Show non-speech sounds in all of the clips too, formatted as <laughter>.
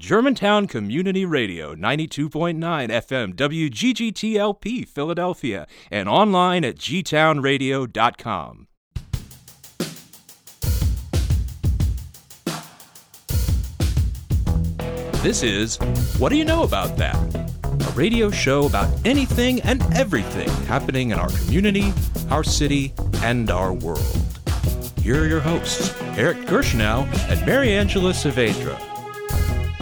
Germantown Community Radio, 92.9 FM, WGGTLP, Philadelphia, and online at gtownradio.com. This is What Do You Know About That? A radio show about anything and everything happening in our community, our city, and our world. Here are your hosts, Eric Gershnow and Mary Angela Saavedra.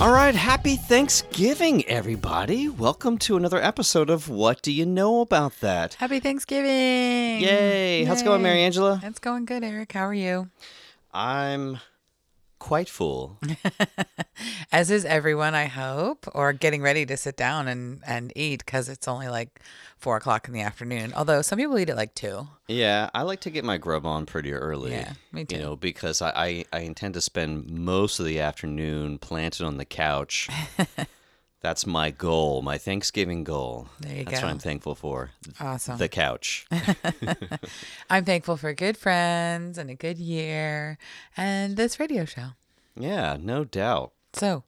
All right, happy Thanksgiving, everybody. Welcome to another episode of What Do You Know About That? Happy Thanksgiving! Yay! How's it going, Mary Angela? It's going good, Eric. How are you? I'm quite full. <laughs> As is everyone, I hope, or getting ready to sit down and, and eat because it's only like four o'clock in the afternoon. Although some people eat at like two. Yeah, I like to get my grub on pretty early. Yeah, me too. You know, because I, I, I intend to spend most of the afternoon planted on the couch. <laughs> That's my goal, my Thanksgiving goal. There you That's go. what I'm thankful for. Awesome. The couch. <laughs> I'm thankful for good friends and a good year and this radio show. yeah, no doubt. So,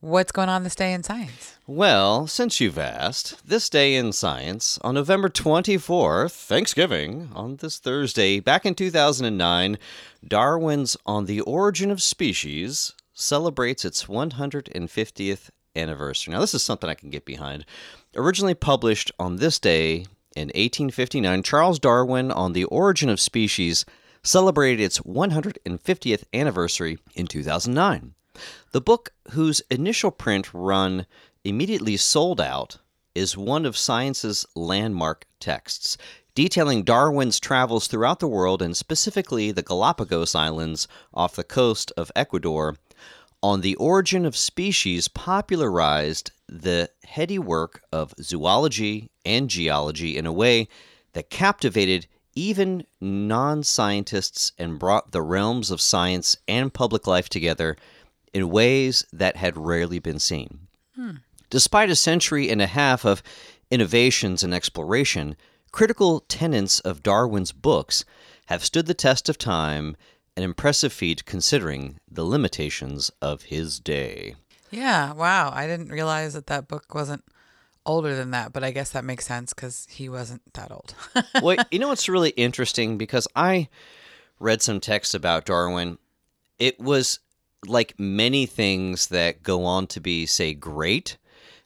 what's going on this day in science? Well, since you've asked, this day in science, on November 24th, Thanksgiving, on this Thursday, back in 2009, Darwin's On the Origin of Species celebrates its 150th anniversary. Now, this is something I can get behind. Originally published on this day in 1859, Charles Darwin on the Origin of Species celebrated its 150th anniversary in 2009. The book, whose initial print run immediately sold out, is one of science's landmark texts, detailing Darwin's travels throughout the world and specifically the Galapagos Islands off the coast of Ecuador. On the origin of species, popularized the heady work of zoology and geology in a way that captivated even non scientists and brought the realms of science and public life together in ways that had rarely been seen. Hmm. Despite a century and a half of innovations and exploration, critical tenets of Darwin's books have stood the test of time, an impressive feat considering the limitations of his day. Yeah, wow. I didn't realize that that book wasn't older than that, but I guess that makes sense because he wasn't that old. <laughs> well, you know what's really interesting because I read some text about Darwin. It was like many things that go on to be, say, great.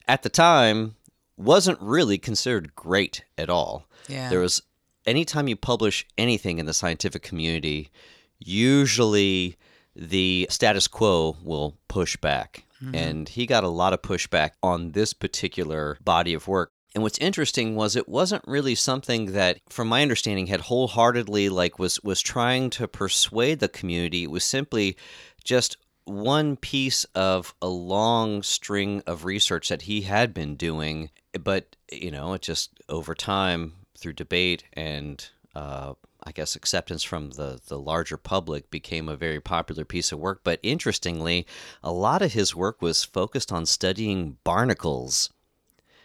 At the time, wasn't really considered great at all. Yeah. There was anytime you publish anything in the scientific community, usually the status quo will push back. And he got a lot of pushback on this particular body of work. And what's interesting was it wasn't really something that, from my understanding, had wholeheartedly like was was trying to persuade the community. It was simply just one piece of a long string of research that he had been doing. But you know, it just over time through debate and uh, I guess acceptance from the the larger public became a very popular piece of work. But interestingly, a lot of his work was focused on studying barnacles.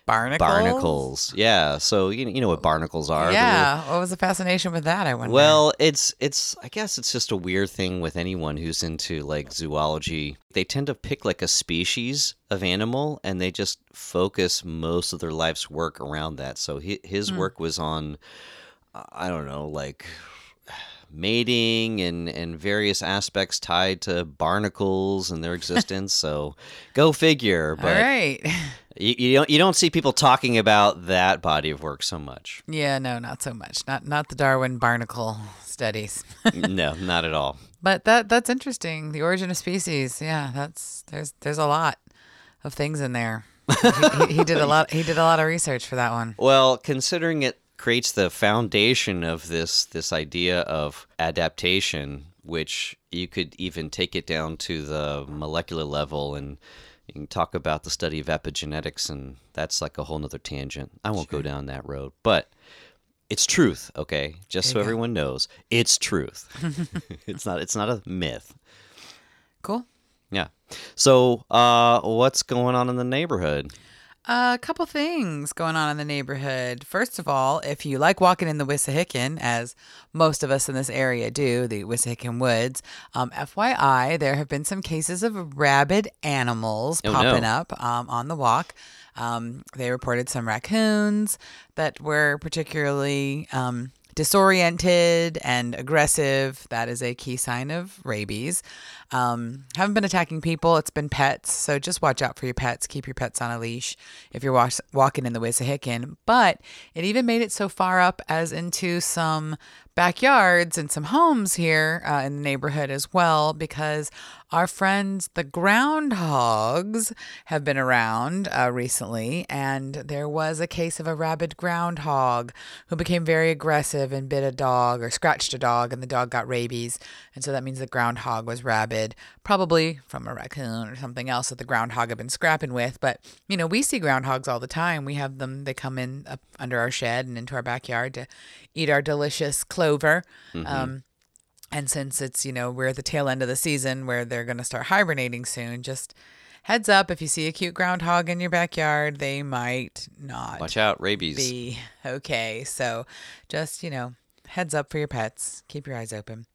Barnacles? Barnacles, yeah. So you you know what barnacles are? Yeah. What was the fascination with that? I wonder. well, it's it's I guess it's just a weird thing with anyone who's into like zoology. They tend to pick like a species of animal and they just focus most of their life's work around that. So hi- his hmm. work was on I don't know, like mating and and various aspects tied to barnacles and their existence. so <laughs> go figure, all but right. you, you don't you don't see people talking about that body of work so much. yeah, no, not so much. Not not the Darwin barnacle studies. <laughs> no, not at all. but that that's interesting. The origin of species. Yeah, that's there's there's a lot of things in there. he, he, he did a lot. He did a lot of research for that one. <laughs> Well, considering it creates the foundation of this this idea of adaptation, which you could even take it down to the molecular level and you can talk about the study of epigenetics and that's like a whole nother tangent. I won't go down that road. But it's truth, okay? Just so go. everyone knows. It's truth. <laughs> <laughs> it's not it's not a myth. Cool. Yeah. So, uh, what's going on in the neighborhood? A couple things going on in the neighborhood. First of all, if you like walking in the Wissahickon, as most of us in this area do, the Wissahickon Woods, um, FYI, there have been some cases of rabid animals Oh, popping no. up um, on the walk. Um, they reported some raccoons that were particularly um, disoriented and aggressive. That is a key sign of rabies. Um, haven't been attacking people, it's been pets. So just watch out for your pets. Keep your pets on a leash if you're walking in the Wissahickon. But it even made it so far up as into some backyards and some homes here uh, in the neighborhood as well because our friends the groundhogs have been around uh, recently and there was a case of a rabid groundhog who became very aggressive and bit a dog or scratched a dog and the dog got rabies and so that means the groundhog was rabid probably from a raccoon or something else that the groundhog had been scrapping with. But you know we see groundhogs all the time. We have them they come in under our shed and into our backyard to eat our delicious clover um, and since it's, you know, we're at the tail end of the season where they're going to start hibernating soon, just heads up if you see a cute groundhog in your backyard, they might not Watch out, rabies. be okay. So just, you know, heads up for your pets. Keep your eyes open.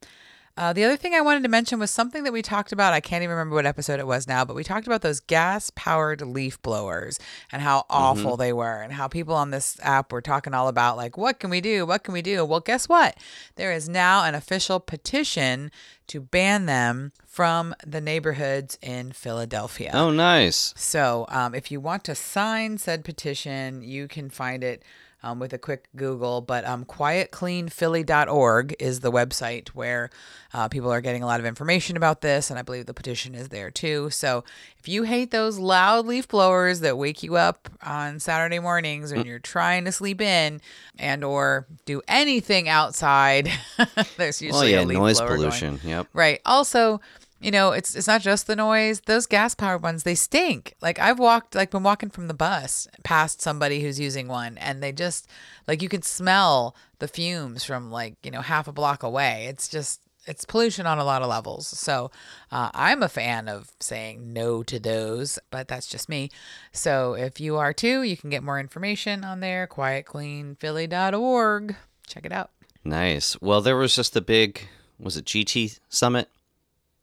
Uh, the other thing I wanted to mention was something that we talked about. I can't even remember what episode it was now, but we talked about those gas powered leaf blowers and how awful they were, and how people on this app were talking all about, like, what can we do? What can we do? Well, guess what? There is now an official petition to ban them from the neighborhoods in Philadelphia. Oh, nice. So, um, if you want to sign said petition, you can find it um, with a quick Google. But um, quietcleanphilly.org is the website where uh, people are getting a lot of information about this, and I believe the petition is there too. So, if you hate those loud leaf blowers that wake you up on Saturday mornings Mm. when you're trying to sleep in and or do anything outside, <laughs> there's Oh, usually yeah, a leaf noise blower going. pollution. Yep. Right. Also, you know, it's it's not just the noise. Those gas powered ones, they stink. Like I've walked like been walking from the bus past somebody who's using one and they just like you can smell the fumes from like, you know, half a block away. It's just it's pollution on a lot of levels. So uh, I'm a fan of saying no to those, but that's just me. So if you are too, you can get more information on there, quietcleanphilly.org. Check it out. Nice. Well, there was just the big, was it GT Summit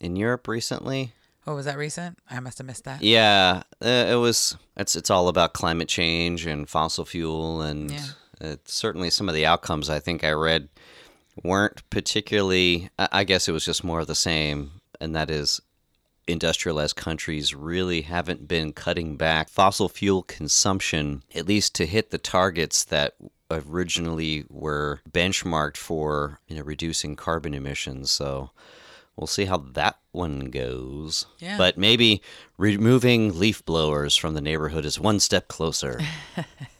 in Europe recently? Oh, was that recent? I must have missed that. Yeah, uh, it was. It's it's all about climate change and fossil fuel, and Yeah. it's certainly some of the outcomes I think I read weren't particularly. I I guess it was just more of the same, and that is industrialized countries really haven't been cutting back fossil fuel consumption, at least to hit the targets that originally were benchmarked for you know reducing carbon emissions. So we'll see how that one goes. Yeah. But maybe removing leaf blowers from the neighborhood is one step closer. <laughs>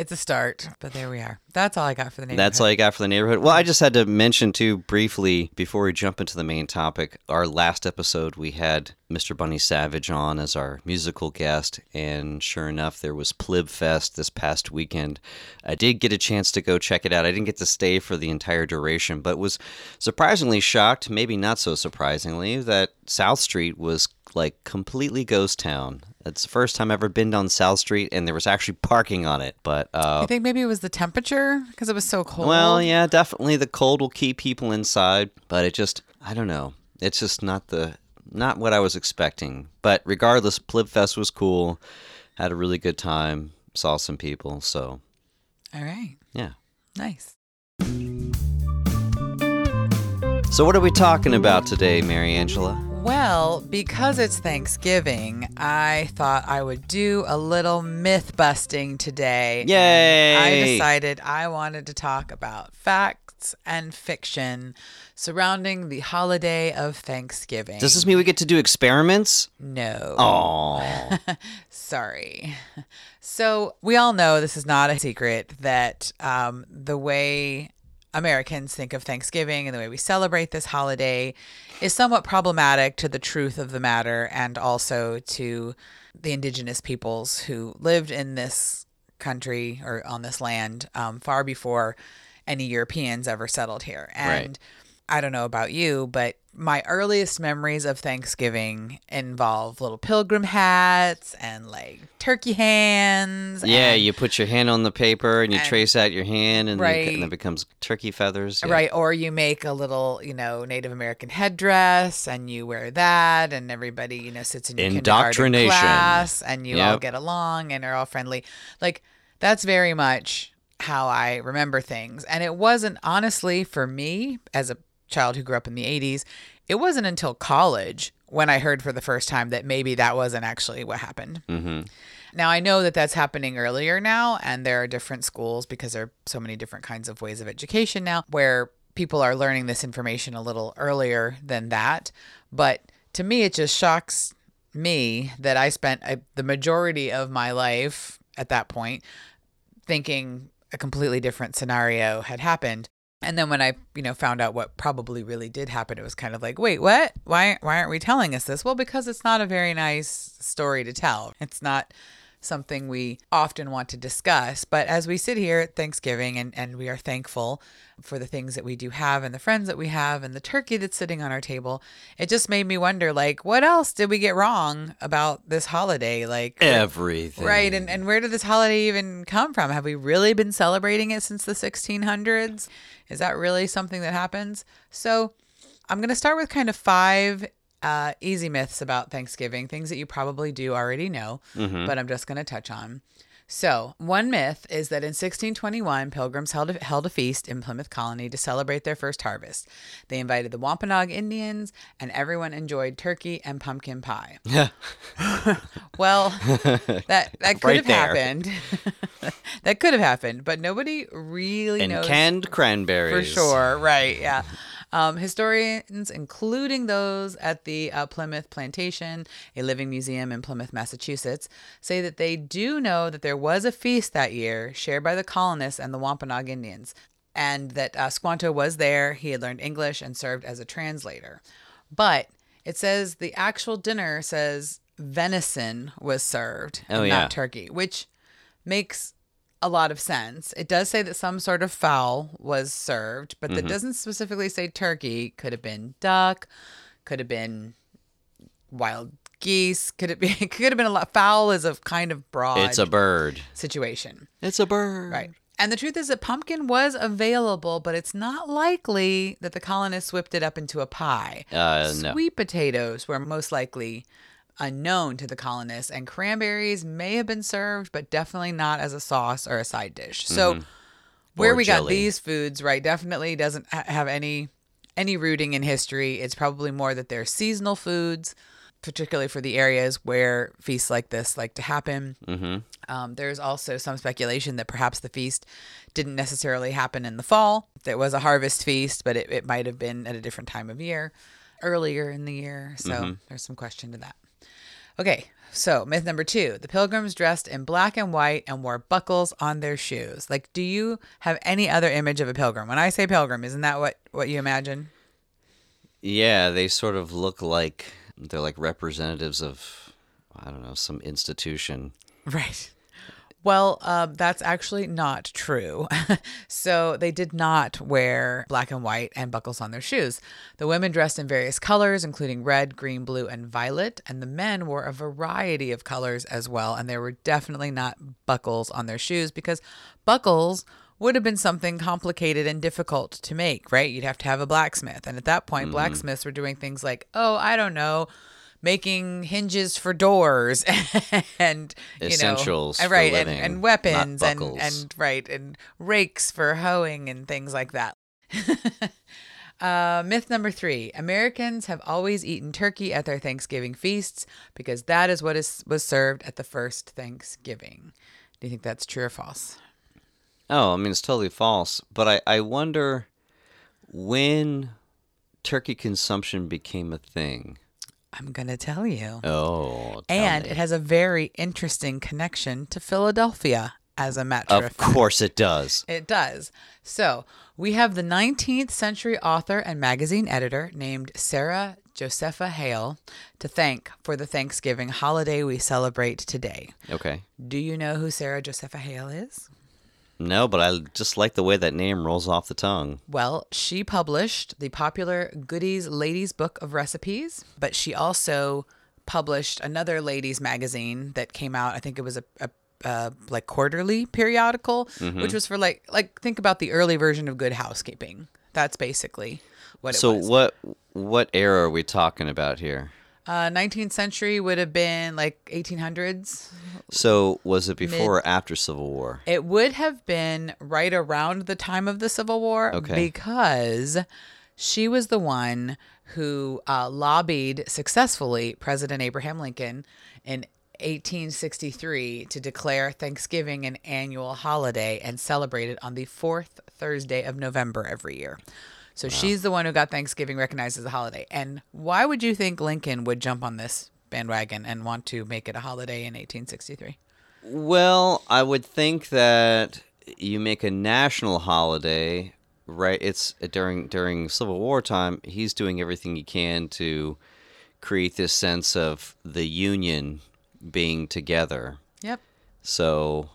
It's a start, but there we are. That's all I got for the neighborhood. That's all I got for the neighborhood. Well, I just had to mention too briefly before we jump into the main topic. Our last episode, we had Mr. Bunny Savage on as our musical guest, and sure enough, there was Plib Fest this past weekend. I did get a chance to go check it out. I didn't get to stay for the entire duration, but was surprisingly shocked, maybe not so surprisingly, that South Street was like completely ghost town. It's the first time I've ever been down South Street, and there was actually parking on it. But uh, I think maybe it was the temperature because it was so cold. well, yeah, definitely the cold will keep people inside, but it just I don't know. It's just not the not what I was expecting. But regardless, Plibfest was cool. Had a really good time. Saw some people, so All right. yeah. Nice. So what are we talking about today, Mary Angela? Well, because it's Thanksgiving, I thought I would do a little myth busting today. Yay! I decided I wanted to talk about facts and fiction surrounding the holiday of Thanksgiving. Does this mean we get to do experiments? No. Oh, <laughs> Sorry. So, we all know this is not a secret that um, the way Americans think of Thanksgiving and the way we celebrate this holiday is somewhat problematic to the truth of the matter and also to the indigenous peoples who lived in this country or on this land um, far before any Europeans ever settled here. And I don't know about you, but my earliest memories of Thanksgiving involve little pilgrim hats and like turkey hands. Yeah, you put your hand on the paper and you and- trace out your hand, and, Right. it, and it becomes turkey feathers. Yeah. Right, or you make a little, you know, Native American headdress, and you wear that, and everybody, you know, sits in your Indoctrination. class, and you all get along and are all friendly. Like that's very much how I remember things, and it wasn't honestly for me as a child who grew up in the '80s. It wasn't until college when I heard for the first time that maybe that wasn't actually what happened. Mm-hmm. Now I know that that's happening earlier now, and there are different schools because there are so many different kinds of ways of education now where people are learning this information a little earlier than that. But to me, it just shocks me that I spent a, the majority of my life at that point thinking a completely different scenario had happened. And then when I, you know, found out what probably really did happen, it was kind of like, wait, what? Why why aren't we telling us this? Well, because it's not a very nice story to tell. It's not something we often want to discuss. But as we sit here at Thanksgiving and, and we are thankful for the things that we do have and the friends that we have and the turkey that's sitting on our table, it just made me wonder like, what else did we get wrong about this holiday? Like Everything. Right, and, and where did this holiday even come from? Have we really been celebrating it since the 1600s? Is that really something that happens? So I'm going to start with kind of five uh, easy myths about Thanksgiving, things that you probably do already know, but I'm just going to touch on. So, one myth is that in 1621, pilgrims held a, held a feast in Plymouth Colony to celebrate their first harvest. They invited the Wampanoag Indians, and everyone enjoyed turkey and pumpkin pie. <laughs> well, that that could Right have there. happened. <laughs> that could have happened, but nobody really and knows canned cranberries. for sure. Right. Yeah. Um, historians, including those at the uh, Plimoth Plantation, a living museum in Plymouth, Massachusetts, say that they do know that there was a feast that year shared by the colonists and the Wampanoag Indians, and that uh, Squanto was there. He had learned English and served as a translator. But it says the actual dinner says venison was served, Oh, and yeah. not turkey, which makes a lot of sense. It does say that some sort of fowl was served, but Mm-hmm. that doesn't specifically say turkey. Could have been duck, could have been wild geese, could it be <laughs> could have been a lot fowl is a kind of broad It's a bird. situation. It's a bird. Right. And the truth is that pumpkin was available, but it's not likely that the colonists whipped it up into a pie. Uh, no. Sweet potatoes were most likely unknown to the colonists, and cranberries may have been served, but definitely not as a sauce or a side dish. So, where Or we got these foods, right, definitely doesn't ha- have any any rooting in history. It's probably more that they're seasonal foods, particularly for the areas where feasts like this like to happen. Mm-hmm. Um, there's also some speculation that perhaps the feast didn't necessarily happen in the fall. There was a harvest feast, but it, it might have been at a different time of year, earlier in the year. So there's some question to that. Okay, so myth number two the pilgrims dressed in black and white and wore buckles on their shoes. Like, do you have any other image of a pilgrim? When I say pilgrim, isn't that what, what you imagine? Yeah, they sort of look like they're like representatives of I don't know some institution. <laughs> Right. Well, uh, that's actually not true. <laughs> so they did not wear black and white and buckles on their shoes. The women dressed in various colors, including red, green, blue, and violet, and the men wore a variety of colors as well. And there were definitely not buckles on their shoes because buckles would have been something complicated and difficult to make, right? You'd have to have a blacksmith. And at that point, blacksmiths were doing things like, oh, I don't know, making hinges for doors <laughs> and you Essentials know, right, and, living, and not weapons and and right, and rakes for hoeing and things like that. <laughs> Uh, myth number three: Americans have always eaten turkey at their Thanksgiving feasts because that is what is was served at the first Thanksgiving. Do you think that's true or false? Oh, I mean it's totally false. But I I wonder when turkey consumption became a thing. I'm gonna tell you. Oh, tell and me. it has a very interesting connection to Philadelphia, as a matter of of course it does. It does. So we have the 19th century author and magazine editor named Sarah Josepha Hale to thank for the Thanksgiving holiday we celebrate today. Okay. Do you know who Sarah Josepha Hale is? No, but I just like the way that name rolls off the tongue. Well, she published the popular Godey's Lady's Book of Recipes, but she also published another ladies magazine that came out. I think it was a, a uh, like quarterly periodical, Mm-hmm. which was for like like think about the early version of Good Housekeeping. That's basically what it So was. what what era are we talking about here? Uh, 19th century would have been like 1800s. So was it before or after Civil War? It would have been right around the time of the Civil War Okay. because she was the one who uh, lobbied successfully President Abraham Lincoln in 1863 to declare Thanksgiving an annual holiday and celebrate it on the fourth Thursday of November every year. So she's the one who got Thanksgiving recognized as a holiday. And why would you think Lincoln would jump on this bandwagon and want to make it a holiday in 1863? Well, I would think that you make a national holiday, right? It's during during Civil War time. He's doing everything he can to create this sense of the Union being together. Yep. So,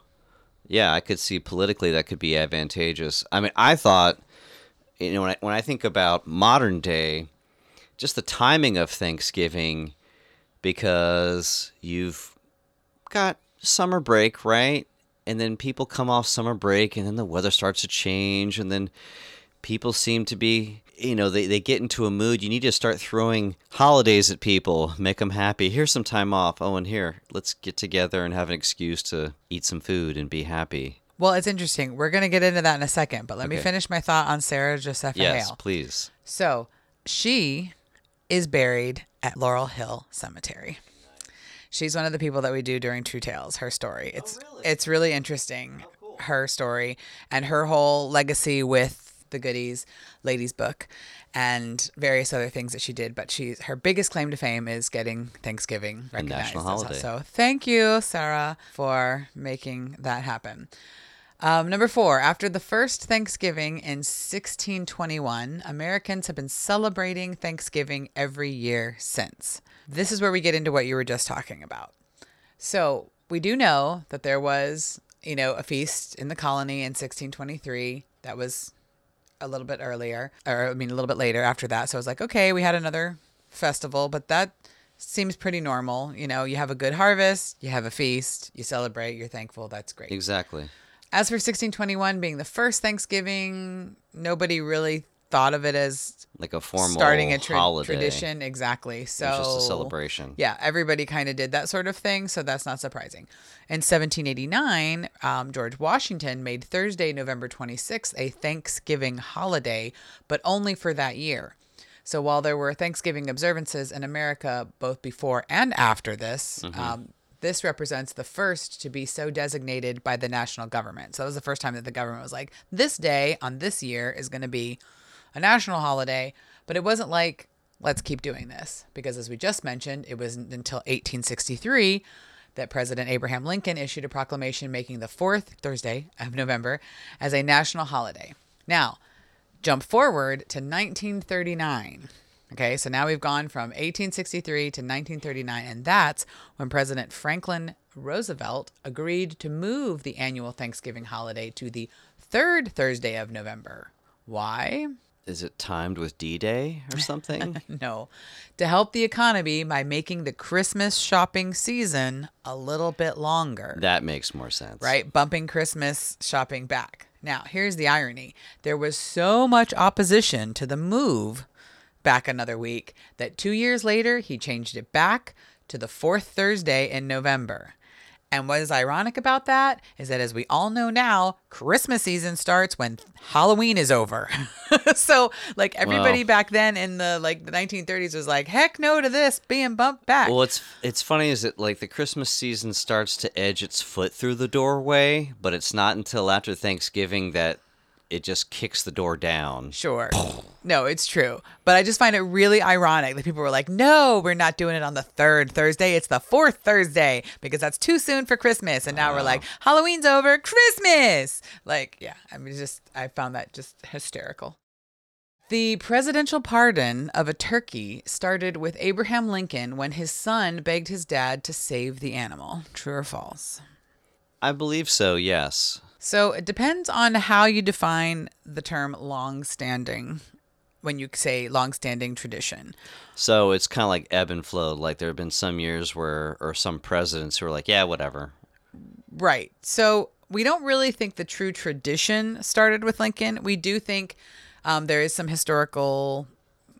yeah, I could see politically that could be advantageous. I mean, I thought, you know, when I, when I think about modern day, just the timing of Thanksgiving, because you've got summer break, right? And then people come off summer break, and then the weather starts to change, and then people seem to be you know they, they get into a mood. You need to start throwing holidays at people make them happy. Here's some time off. Oh and here let's get together and have an excuse to eat some food and be happy Well, it's interesting. We're going to get into that in a second, but let me finish my thought on Sarah Josepha yes Hale. please So, she is buried at Laurel Hill Cemetery. She's one of the people that we do during True Tales, her story. It's oh, it's really interesting oh, her story and her whole legacy with the Godey's Lady's Book and various other things that she did but she's her biggest claim to fame is getting thanksgiving recognized national as- holiday. so thank you sarah for making that happen um, number four, after the first Thanksgiving in 1621, Americans have been celebrating Thanksgiving every year since. This is where we get into what you were just talking about. So we do know that there was, you know, a feast in the colony in 1623 that was a little bit earlier, or I mean, a little bit later after that. So I was like, okay, we had another festival, but that seems pretty normal. You know, you have a good harvest, you have a feast, you celebrate, you're thankful. That's great. exactly As for 1621 being the first Thanksgiving, nobody really thought of it as like a formal starting a tra- holiday tradition. Exactly. So it was just a celebration yeah, everybody kind of did that sort of thing, so that's not surprising. In 1789, um, George Washington made Thursday, November 26th, a Thanksgiving holiday, but only for that year. So while there were Thanksgiving observances in America both before and after this, um, this represents the first to be so designated by the national government. So that was the first time that the government was like, this day on this year is going to be a national holiday. But it wasn't like, let's keep doing this. Because as we just mentioned, it wasn't until 1863 that President Abraham Lincoln issued a proclamation making the fourth Thursday of November as a national holiday. Now, jump forward to 1939. Okay, so now we've gone from 1863 to 1939, and that's when President Franklin Roosevelt agreed to move the annual Thanksgiving holiday to the third Thursday of November. Why? is it timed with d-day or <laughs> something No, to help the economy by making the Christmas shopping season a little bit longer. that makes more sense right? Bumping Christmas shopping back. Now, here's the irony there was so much opposition to the move back another week that two years later, he changed it back to the fourth Thursday in November. And what is ironic about that is that, as we all know now, Christmas season starts when Halloween is over. <laughs> so, like everybody Wow. back then in the like the 1930s was like, "Heck no to this being bumped back." Well, it's it's funny is that like the Christmas season starts to edge its foot through the doorway, but it's not until after Thanksgiving that it just kicks the door down. Sure. No, it's true. But I just find it really ironic that people were like, no, we're not doing it on the third Thursday. It's the fourth Thursday because that's too soon for Christmas. And now we're like, Halloween's over, Christmas. Like, yeah, I mean, just, I found that just hysterical. The presidential pardon of a turkey started with Abraham Lincoln when his son begged his dad to save the animal. True or false? I believe so. Yes. So it depends on how you define the term long-standing when you say long-standing tradition. So it's kind of like ebb and flow. Like there have been some years where, or some presidents who are like, yeah, whatever. Right. So we don't really think the true tradition started with Lincoln. We do think um, there is some historical,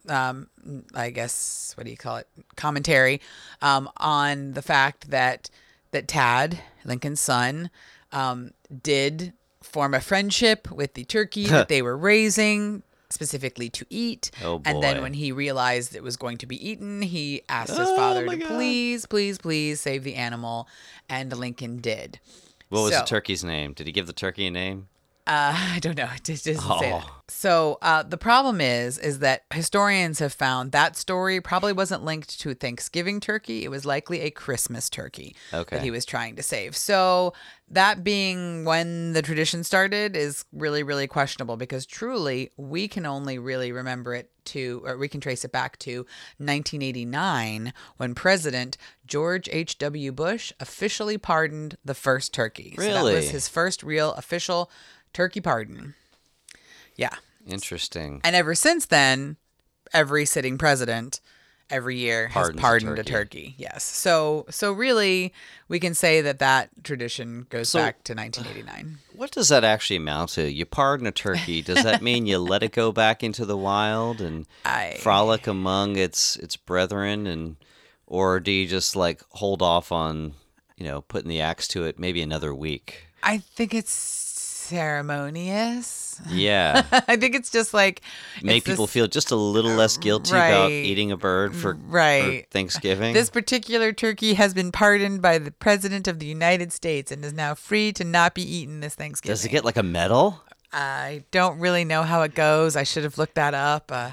um, I guess, what do you call it, commentary um, on the fact that that Tad, Lincoln's son, um, did form a friendship with the turkey <laughs> that they were raising specifically to eat. Oh, And then when he realized it was going to be eaten, he asked his Oh, father to God. please, please, please save the animal, and Lincoln did. What was So- the turkey's name? Did he give the turkey a name? Uh, <laughs> I don't know. It just doesn't say that. Oh. So uh, the problem is, is that historians have found that story probably wasn't linked to Thanksgiving turkey. It was likely a Christmas turkey Okay. that he was trying to save. So that being when the tradition started is really, really questionable because truly we can only really remember it to, or we can trace it back to 1989 when President George H.W. Bush officially pardoned the first turkey. So that was Really? his first real official turkey pardon. Yeah. Interesting. And ever since then, every sitting president every year Pardons has pardoned a turkey. turkey. Yes. So so really we can say that that tradition goes So- back to 1989. <sighs> What does that actually amount to? You pardon a turkey. Does that mean you let it go back into the wild and <laughs> I- frolic among its its brethren, and or do you just like hold off on, you know, putting the axe to it maybe another week? I think it's ceremonious. Yeah, <laughs> I think it's just like make people this- feel just a little less guilty about eating a bird for, for Right. Thanksgiving. This particular turkey has been pardoned by the President of the United States and is now free to not be eaten this Thanksgiving. Does it get like a medal? I don't really know how it goes. I should have looked that up. Uh,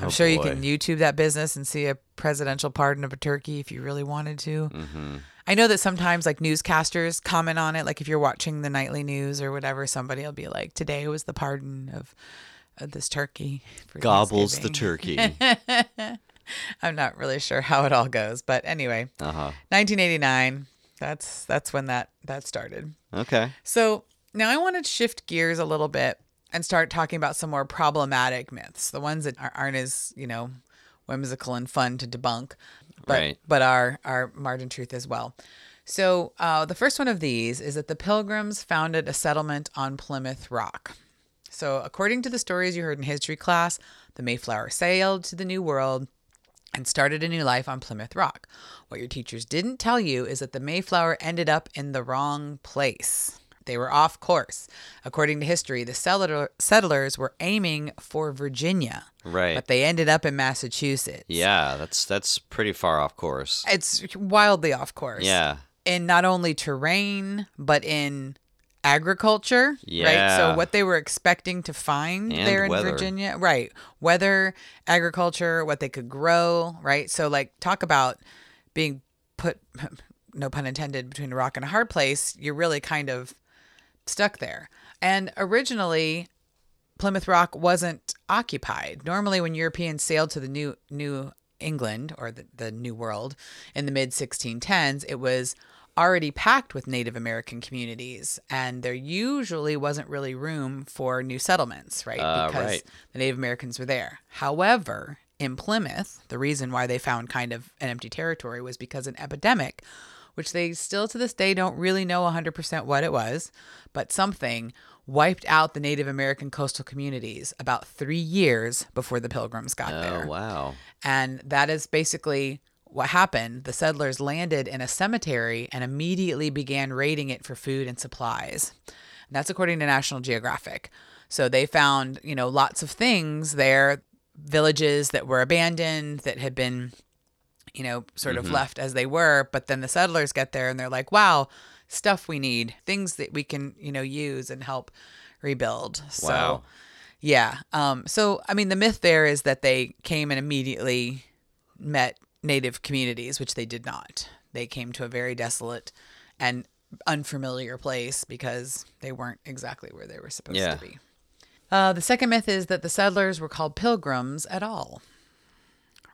I'm sure you can. YouTube that business and see a presidential pardon of a turkey if you really wanted to. Mm-hmm. I know that sometimes like newscasters comment on it. Like if you're watching the nightly news or whatever, somebody will be like, "Today was the pardon of, of this turkey." For Gobbles the turkey. <laughs> I'm not really sure how it all goes, but anyway, Uh huh. 1989. That's that's when that that started. Okay. So now I want to shift gears a little bit and start talking about some more problematic myths, the ones that aren't as you know whimsical and fun to debunk, but Right. but are are margin truth as well. So uh, the first one of these is that the Pilgrims founded a settlement on Plymouth Rock. So according to the stories you heard in history class, the Mayflower sailed to the New World and started a new life on Plymouth Rock. What your teachers didn't tell you is that the Mayflower ended up in the wrong place. They were off course. According to history, the settler, settlers were aiming for Virginia, Right. but they ended up in Massachusetts. Yeah, that's that's pretty far off course. It's wildly off course. Yeah. In not only terrain, but in agriculture. yeah. Right. So what they were expecting to find And there in weather. Virginia. Right. Weather, agriculture, what they could grow. Right. So like talk about being put <laughs> no pun intended between a rock and a hard place. You're really kind of stuck there. And originally Plymouth Rock wasn't occupied. Normally, when Europeans sailed to the New New England or the, the New World in the mid 1610s, it was already packed with Native American communities, and there usually wasn't really room for new settlements, right? Uh, because right. the Native Americans were there. However, in Plymouth, the reason why they found kind of an empty territory was because an epidemic, which they still to this day don't really know 100% what it was, but something wiped out the Native American coastal communities about three years before the Pilgrims got oh, there. Oh wow. And that is basically what happened. The settlers landed in a cemetery and immediately began raiding it for food and supplies. And that's according to National Geographic. So they found, you know, lots of things there, villages that were abandoned, that had been, you know, sort of left as they were. But then the settlers get there and they're like, wow, stuff we need, things that we can, you know, use and help rebuild. So, Wow. yeah. Um, so, I mean, the myth there is that they came and immediately met native communities, which they did not. They came to a very desolate and unfamiliar place because they weren't exactly where they were supposed Yeah. to be. Uh, the second myth is that the settlers were called pilgrims at all.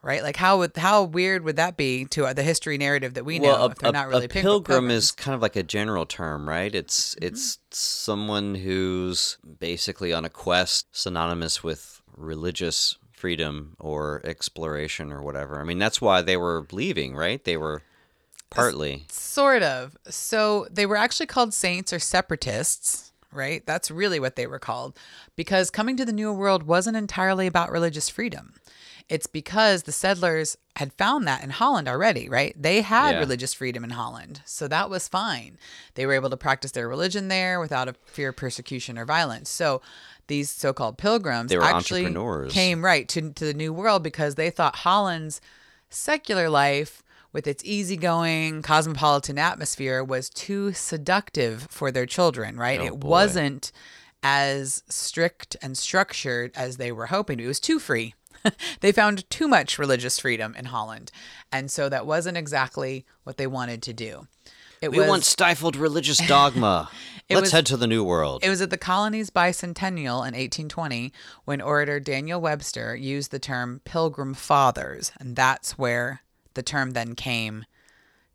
Right? Like how would how weird would that be to uh, the history narrative that we know well, if they're a, not really a pil- pilgrim pilgrims? is kind of like a general term, right? It's Mm-hmm. it's someone who's basically on a quest synonymous with religious freedom or exploration or whatever. I mean, that's why they were leaving, right? They were partly. Sort of. So they were actually called saints or separatists, right? That's really what they were called because coming to the New World wasn't entirely about religious freedom. It's because the settlers had found that in Holland already, right? They had Yeah. religious freedom in Holland. So that was fine. They were able to practice their religion there without a fear of persecution or violence. So these so called pilgrims actually came right to, to the New World because they thought Holland's secular life with its easygoing cosmopolitan atmosphere was too seductive for their children, right? Oh, it boy. wasn't as strict and structured as they were hoping. It was too free. <laughs> they found too much religious freedom in Holland. And so that wasn't exactly what they wanted to do. It We was want stifled religious <laughs> dogma. Let's was- head to the new world. it was at the colony's bicentennial in 1820 when orator Daniel Webster used the term Pilgrim Fathers, and that's where the term then came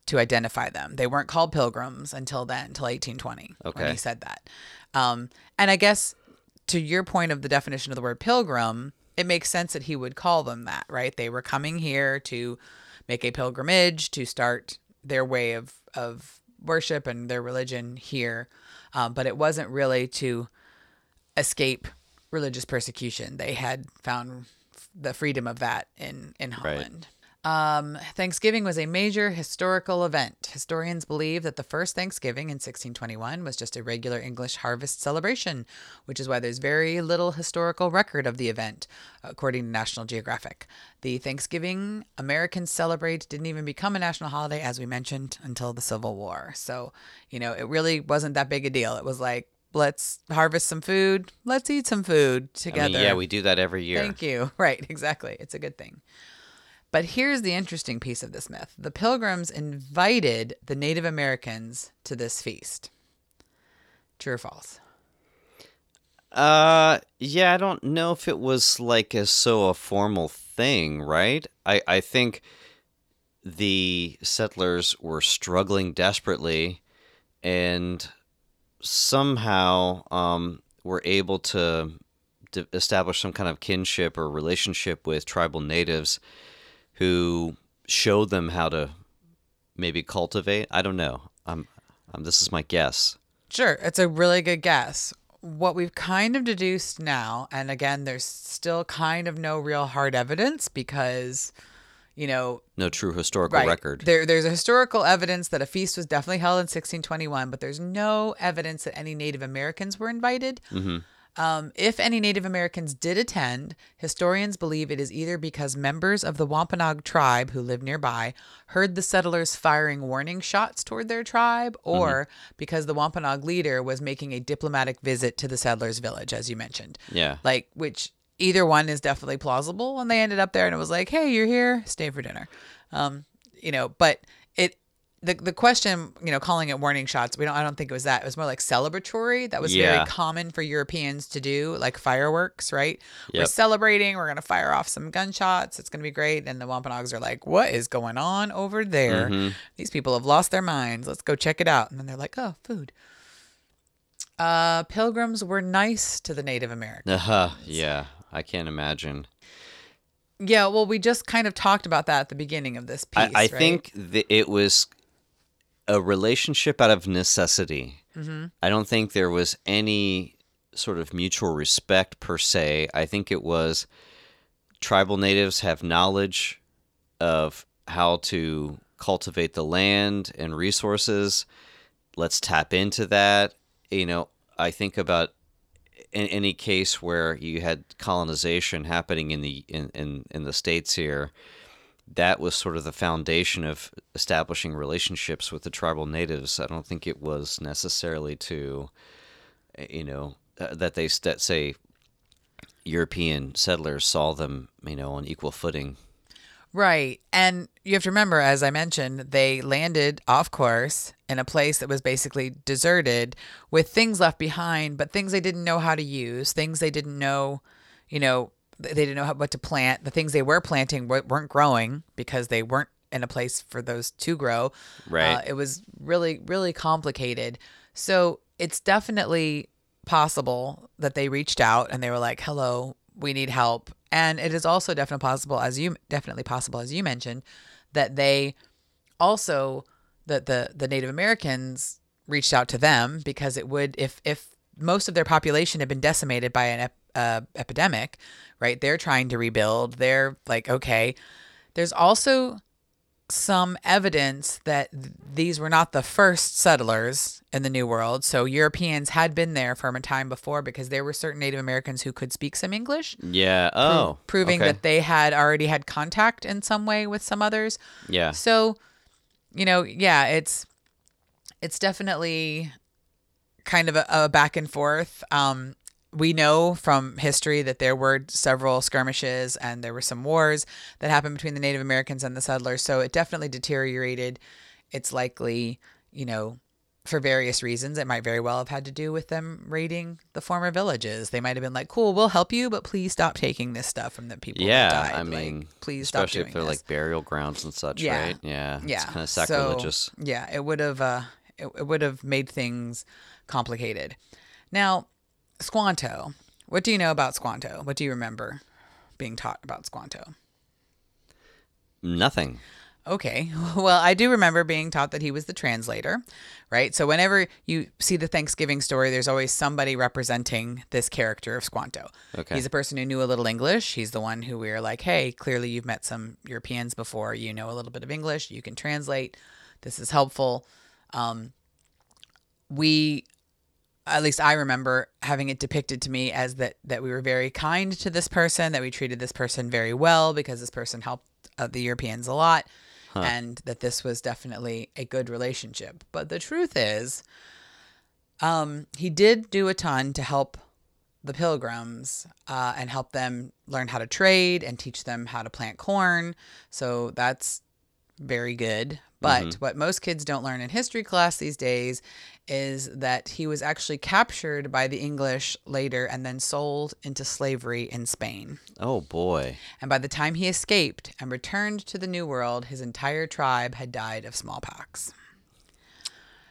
to identify them. They weren't called pilgrims until then, until 1820, when he said that. Um, and I guess to your point of the definition of the word pilgrim, it makes sense that he would call them that, right? They were coming here to make a pilgrimage to start their way of of worship and their religion here, um, but it wasn't really to escape religious persecution. They had found the freedom of that in in Holland. Um, Thanksgiving was a major historical event. Historians believe that the first Thanksgiving in 1621 was just a regular English harvest celebration, which is why there's very little historical record of the event, according to National Geographic. The Thanksgiving Americans celebrate didn't even become a national holiday, as we mentioned, until the Civil War. So, you know, it really wasn't that big a deal. It was like, let's harvest some food, let's eat some food I together. mean, yeah, we do that every year. Thank you. <laughs> Right, exactly. It's a good thing. But here's the interesting piece of this myth the pilgrims invited the Native Americans to this feast. True or false? Uh, yeah, I don't know if it was like a so a formal thing, right? I I think the settlers were struggling desperately, and somehow um were able to d- establish some kind of kinship or relationship with tribal natives, who showed them how to maybe cultivate. I don't know. Um, um this is my guess. Sure, it's a really good guess. What we've kind of deduced now, and again, there's still kind of no real hard evidence because, you know, No true historical right. record. There, there's a historical evidence that a feast was definitely held in 1621, but there's no evidence that any Native Americans were invited. Um, if any Native Americans did attend, historians believe it is either because members of the Wampanoag tribe who lived nearby heard the settlers firing warning shots toward their tribe, or because the Wampanoag leader was making a diplomatic visit to the settlers' village, as you mentioned. Yeah. Like, which either one is definitely plausible. And they ended up there and it was like, hey, you're here, stay for dinner. Um, you know, but it, the, the question, you know, calling it warning shots, we don't, I don't think it was that. It was more like celebratory. That was Yeah. very common for Europeans to do, like fireworks, right? We're celebrating. We're going to fire off some gunshots. It's going to be great. And the Wampanoags are like, what is going on over there? Mm-hmm. These people have lost their minds. Let's go check it out. And then they're like, oh, food. Uh, pilgrims were nice to the Native Americans. Uh-huh. Yeah, I can't imagine. Yeah, well, we just kind of talked about that at the beginning of this piece. I, I right? think it was a relationship out of necessity. Mm-hmm. I don't think there was any sort of mutual respect per se. I think it was tribal natives have knowledge of how to cultivate the land and resources. Let's tap into that. You know, I think about in any case where you had colonization happening in the in, in, in the states here, that was sort of the foundation of establishing relationships with the tribal natives. I don't think it was necessarily to, you know, uh, that they that say European settlers saw them, you know, on equal footing. Right. And you have to remember, as I mentioned, they landed off course in a place that was basically deserted with things left behind, but things they didn't know how to use, things they didn't know, you know, they didn't know how, what to plant. The things they were planting weren't growing because they weren't in a place for those to grow. Right. Uh, it was really, really complicated. So it's definitely possible that they reached out and they were like, "Hello, we need help." And it is also definitely possible, as you definitely possible as you mentioned, that they also that the the Native Americans reached out to them because it would if if most of their population had been decimated by an ep, uh, epidemic, right? They're trying to rebuild. They're like, okay. There's also some evidence that these were not the first settlers in the New World. So Europeans had been there from a time before because there were certain Native Americans who could speak some English, Yeah. Oh. proving okay. that they had already had contact in some way with some others. Yeah. So, you know, yeah, it's it's definitely kind of a, a back and forth. Um, we know from history that there were several skirmishes and there were some wars that happened between the Native Americans and the settlers. So it definitely deteriorated. It's likely, you know, for various reasons. It might very well have had to do with them raiding the former villages. They might have been like, "Cool, we'll help you, but please stop taking this stuff from the people." Yeah. I Like, mean, please stop especially doing if they're this. like burial grounds and such, Yeah. right? Yeah, yeah, it's kind of so, sacrilegious. yeah, it would have uh, it, it would have made things complicated. Now, Squanto. What do you know about Squanto? What do you remember being taught about Squanto? Nothing. Okay. <laughs> Well, I do remember being taught that he was the translator, right? So whenever you see the Thanksgiving story, there's always somebody representing this character of Squanto. Okay. He's a person who knew a little English. He's the one who we are like, hey, clearly you've met some Europeans before. You know a little bit of English. You can translate. This is helpful. Um, we at least I remember having it depicted to me as that that we were very kind to this person, that we treated this person very well because this person helped uh, the Europeans a lot, and that this was definitely a good relationship. But the truth is, um, he did do a ton to help the pilgrims uh, and help them learn how to trade and teach them how to plant corn. So that's very good. But mm-hmm. what most kids don't learn in history class these days is that he was actually captured by the English later and then sold into slavery in Spain. Oh boy. And by the time he escaped and returned to the New World, his entire tribe had died of smallpox.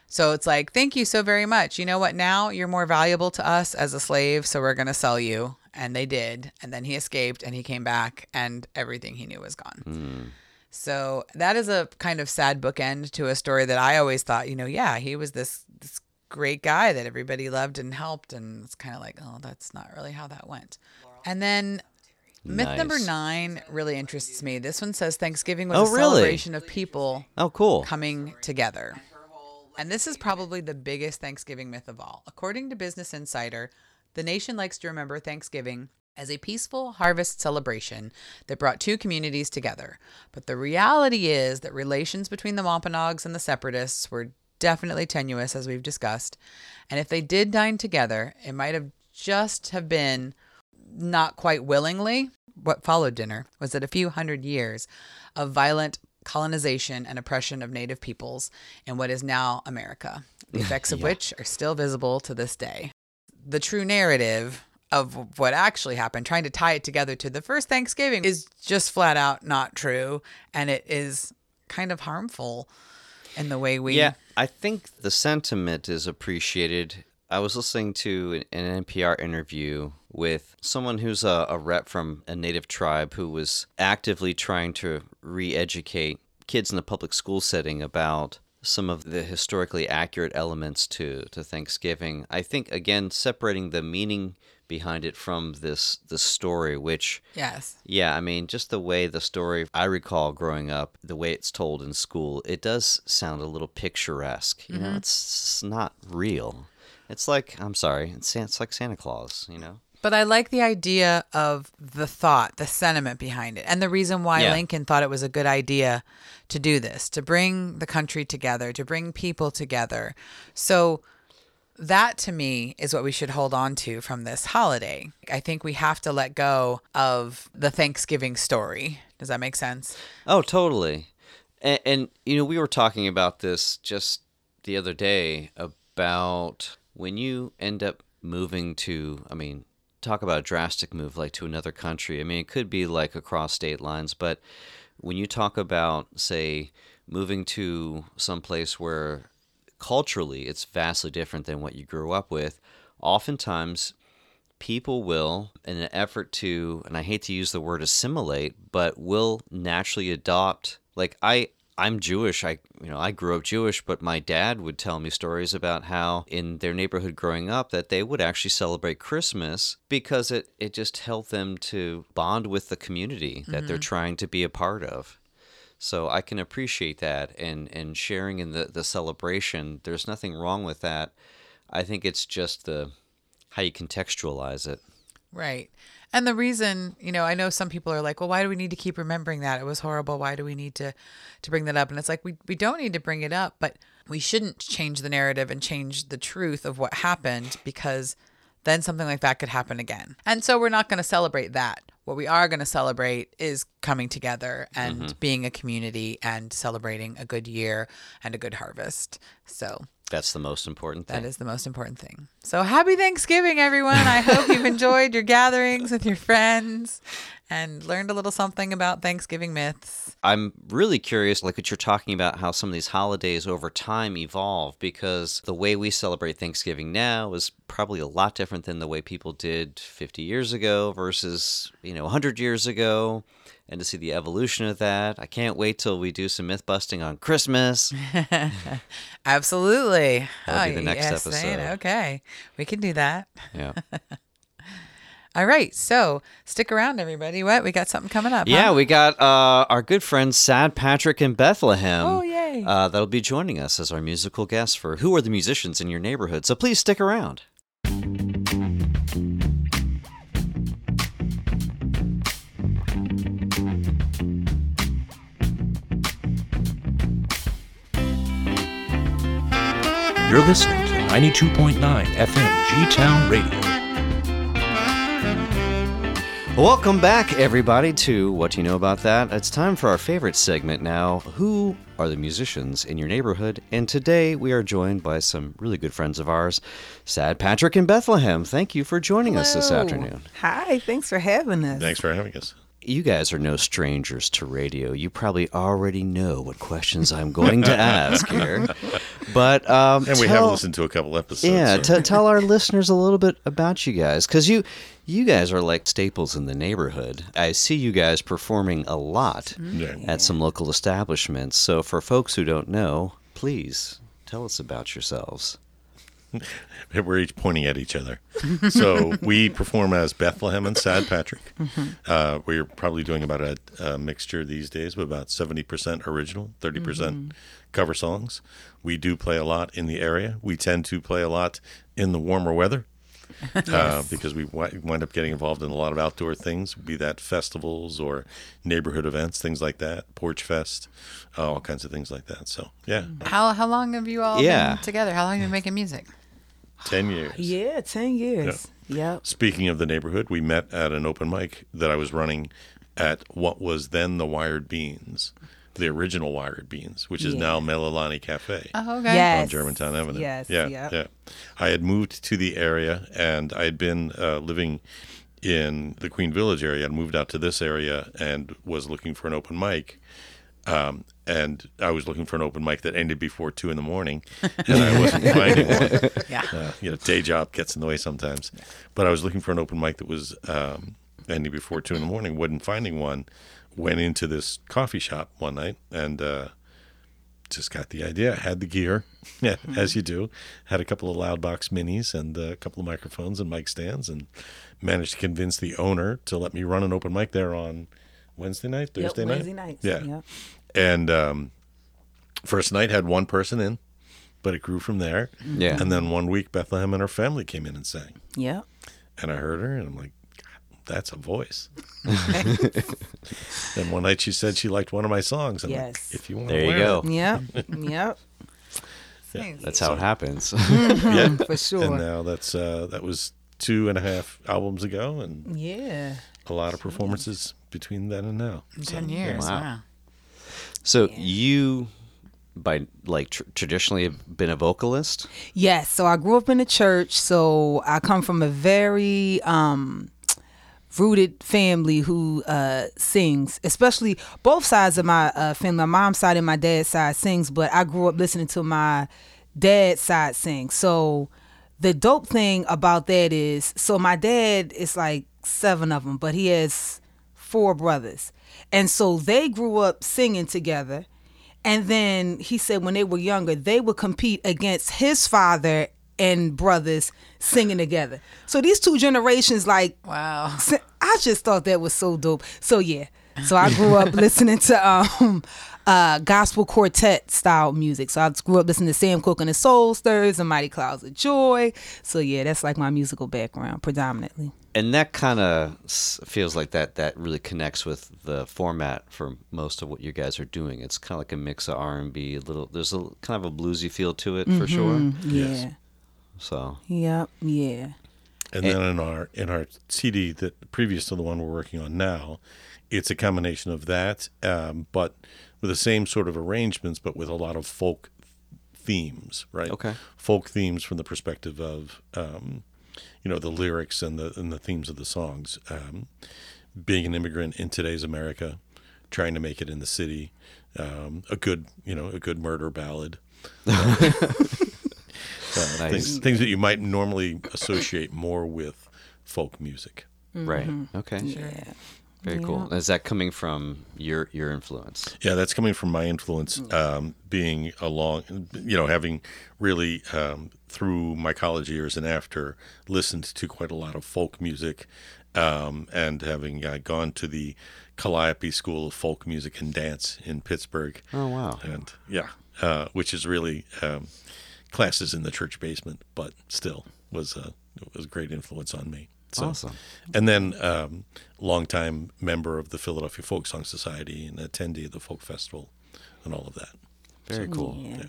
So it's like, thank you so very much. You know what? Now you're more valuable to us as a slave, so we're going to sell you. And they did. And then he escaped and he came back, and everything he knew was gone. Hmm. So that is a kind of sad bookend to a story that I always thought, you know, yeah, he was this this great guy that everybody loved and helped, and it's kind of like, oh, that's not really how that went. And then myth number nine really interests me. This one says Thanksgiving was Oh, a really? celebration of people Oh, cool. coming together. And this is probably the biggest Thanksgiving myth of all. According to Business Insider, the nation likes to remember Thanksgiving as a peaceful harvest celebration that brought two communities together. But the reality is that relations between the Wampanoags and the Separatists were definitely tenuous, as we've discussed. And if they did dine together, it might have just have been not quite willingly. What followed dinner was that a few hundred years of violent colonization and oppression of native peoples in what is now America, the <laughs> effects of which are still visible to this day. The true narrative of what actually happened, trying to tie it together to the first Thanksgiving, is just flat out not true. And it is kind of harmful in the way we. Yeah, I think the sentiment is appreciated. I was listening to an NPR interview with someone who's a, a rep from a native tribe who was actively trying to re educate kids in the public school setting about some of the historically accurate elements to, to Thanksgiving. I think, again, separating the meaning behind it from this, this story, which Yes. yeah, I mean, just the way the story I recall growing up, the way it's told in school, it does sound a little picturesque. You know, mm-hmm. it's, it's not real. It's like I'm sorry, it's it's like Santa Claus. You know. But I like the idea of the thought, the sentiment behind it, and the reason why Yeah. Lincoln thought it was a good idea to do this, to bring the country together, to bring people together. So that to me is what we should hold on to from this holiday. I think we have to let go of the Thanksgiving story. Does that make sense? Oh, totally. And, and you know, we were talking about this just the other day about when you end up moving to, I mean, talk about a drastic move like to another country, I mean, it could be like across state lines, but when you talk about, say, moving to some place where culturally it's vastly different than what you grew up with, oftentimes people will, in an effort to, and I hate to use the word assimilate, but will naturally adopt. Like I, I'm Jewish. I, you know, I grew up Jewish, but my dad would tell me stories about how in their neighborhood growing up that they would actually celebrate Christmas because it it just helped them to bond with the community that they're mm-hmm. trying to be a part of. So I can appreciate that and and sharing in the the celebration. There's nothing wrong with that. I think it's just the how you contextualize it. Right. And the reason, you know, I know some people are like, well, why do we need to keep remembering that? It was horrible. Why do we need to to bring that up? And it's like we we don't need to bring it up, but we shouldn't change the narrative and change the truth of what happened because then something like that could happen again. And so we're not going to celebrate that. What we are going to celebrate is coming together and mm-hmm. being a community and celebrating a good year and a good harvest. So That's the most important thing. that is the most important thing. So happy Thanksgiving, everyone. I hope you've <laughs> enjoyed your gatherings with your friends and learned a little something about Thanksgiving myths. I'm really curious, like what you're talking about, how some of these holidays over time evolve because the way we celebrate Thanksgiving now is probably a lot different than the way people did 50 years ago versus, you know, 100 years ago. And to see the evolution of that, I can't wait till we do some myth busting on Christmas. <laughs> Absolutely. That'll be the next yes, episode. Okay. We can do that. Yeah. <laughs> All right. So stick around, everybody. What? We got something coming up. Yeah, huh? we got uh, our good friend Sad Patrick in Bethlehem. Oh, yay. Uh, that'll be joining us as our musical guest for Who Are the Musicians in Your Neighborhood? So please stick around. You're listening to 92.9 FM G Town Radio. Welcome back, everybody, to What Do You Know About That? It's time for our favorite segment now Who are the musicians in your neighborhood? And today we are joined by some really good friends of ours, Sad Patrick in Bethlehem. Thank you for joining us this afternoon. Hi, thanks for having us. Thanks for having us. You guys are no strangers to radio. You probably already know what questions I'm going to ask here. But um, And we tell- have listened to a couple episodes. Yeah, so- t- tell our listeners a little bit about you guys, because you you guys are like staples in the neighborhood. I see you guys performing a lot Yeah. at some local establishments. So for folks who don't know, please tell us about yourselves. <laughs> We're each pointing at each other. So <laughs> we perform as Bethlehem and Sad Patrick. Uh, we're probably doing about a, a mixture these days, but about 70% original, 30% cover songs. We do play a lot in the area. We tend to play a lot in the warmer weather. <laughs> uh, because we wi- wind up getting involved in a lot of outdoor things, be that festivals or neighborhood events, things like that, Porch Fest, uh, all kinds of things like that. So, yeah, How, how long have you all Yeah. been together? How long have you been making music? 10 years. Yeah, 10 years. Yep. Speaking of the neighborhood, we met at an open mic that I was running at what was then the Wired Beans, the original Wired Beans, which is Yeah. now Malelani Cafe Oh, okay. Yes. on Germantown Avenue. Yes, yeah, yep. yeah. I had moved to the area, and I had been uh, living in the Queen Village area. and moved out to this area and was looking for an open mic. Um, and I was looking for an open mic that ended before two in the morning, and I wasn't <laughs> finding one Yeah. uh, you know, day job gets in the way sometimes. But I was looking for an open mic that was um, ending before two in the morning. wasn't finding one. Went into this coffee shop one night and uh, just got the idea. Had the gear, <laughs> yeah, as you do. Had a couple of loud box minis and uh, a couple of microphones and mic stands, and managed to convince the owner to let me run an open mic there on Wednesday night, Yep, Thursday night. Wednesday nights. Yeah. Yep. And um, first night had one person in, but it grew from there. Yeah. And then one week, Bethlehem and her family came in and sang. Yeah. And I heard her, and I'm like, God, that's a voice. <laughs> and one night she said she liked one of my songs. I'm Yes. like, if you want There you go. Yep. <laughs> yep. That's how it happens. <laughs> yeah. For sure. And now that's uh, that was two and a half albums ago, and yeah. a lot of performances between then and now. So, 10 years. Wow. Wow. So you by like tr- traditionally have been a vocalist? Yes. So I grew up in a church. So I come from a very um, rooted family who uh, sings, especially both sides of my uh, family. My mom's side and my dad's side sings, but I grew up listening to my dad's side sing. So the dope thing about that is, so my dad is like seven of them, but he has four brothers. And so they grew up singing together. And then he said when they were younger, they would compete against his father and brothers singing together. So these two generations, like, Wow. I just thought that was so dope. So yeah, so I grew up <laughs> listening to um, uh, gospel quartet style music. So I grew up listening to Sam Cooke and the Soul Stirrers and Mighty Clouds of Joy. So yeah, that's like my musical background predominantly. And that kind of feels like that that really connects with the format for most of what you guys are doing. It's kind of like a mix of R and B, a little. There's a kind of a bluesy feel to it for sure. Yeah. Yes. So Yep. Yeah. And then in our in our CD that previous to the one we're working on now, it's a combination of that, um, but with the same sort of arrangements, but with a lot of folk themes, right? Okay. Folk themes from the perspective of, um, you know, the lyrics and the and the themes of the songs. Um, being an immigrant in today's America, trying to make it in the city, um, a good you know a good murder ballad. <laughs> Uh, Nice. things, things that you might normally associate more with folk music. right, okay, Yeah. Very cool. Is that coming from your your influence? Yeah, that's coming from my influence, um, being along, you know, having really um, through my college years and after listened to quite a lot of folk music, um, and having uh, gone to the Calliope School of Folk Music and Dance in Pittsburgh. Oh wow. And yeah, uh, which is really um, classes in the church basement, but still was a was a great influence on me. So, Awesome. And then, um, longtime member of the Philadelphia Folk Song Society and attendee of the Folk Festival, and all of that. Very cool. Yeah.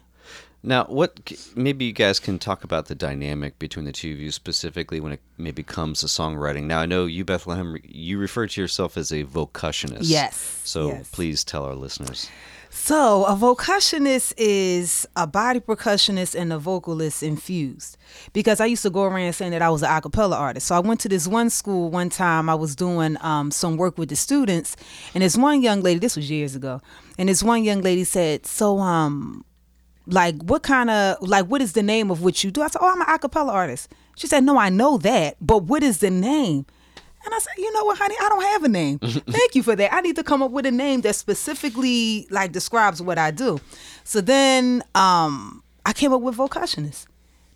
Now, what maybe you guys can talk about the dynamic between the two of you specifically when it maybe comes to songwriting. Now, I know you, Bethlehem, you refer to yourself as a vocussionist. Yes, So yes. please tell our listeners. So, a vocussionist is a body percussionist and a vocalist infused. Because I used to go around saying that I was an a cappella artist. So, I went to this one school one time. I was doing um, some work with the students, and this one young lady, this was years ago, and this one young lady said, So, um, like, what kind of, like, what is the name of what you do? I said, Oh, I'm an a cappella artist. She said, No, I know that, but what is the name? And I said, you know what, honey, I don't have a name. <laughs> Thank you for that. I need to come up with a name that specifically like describes what I do. So then um I came up with vocussionist.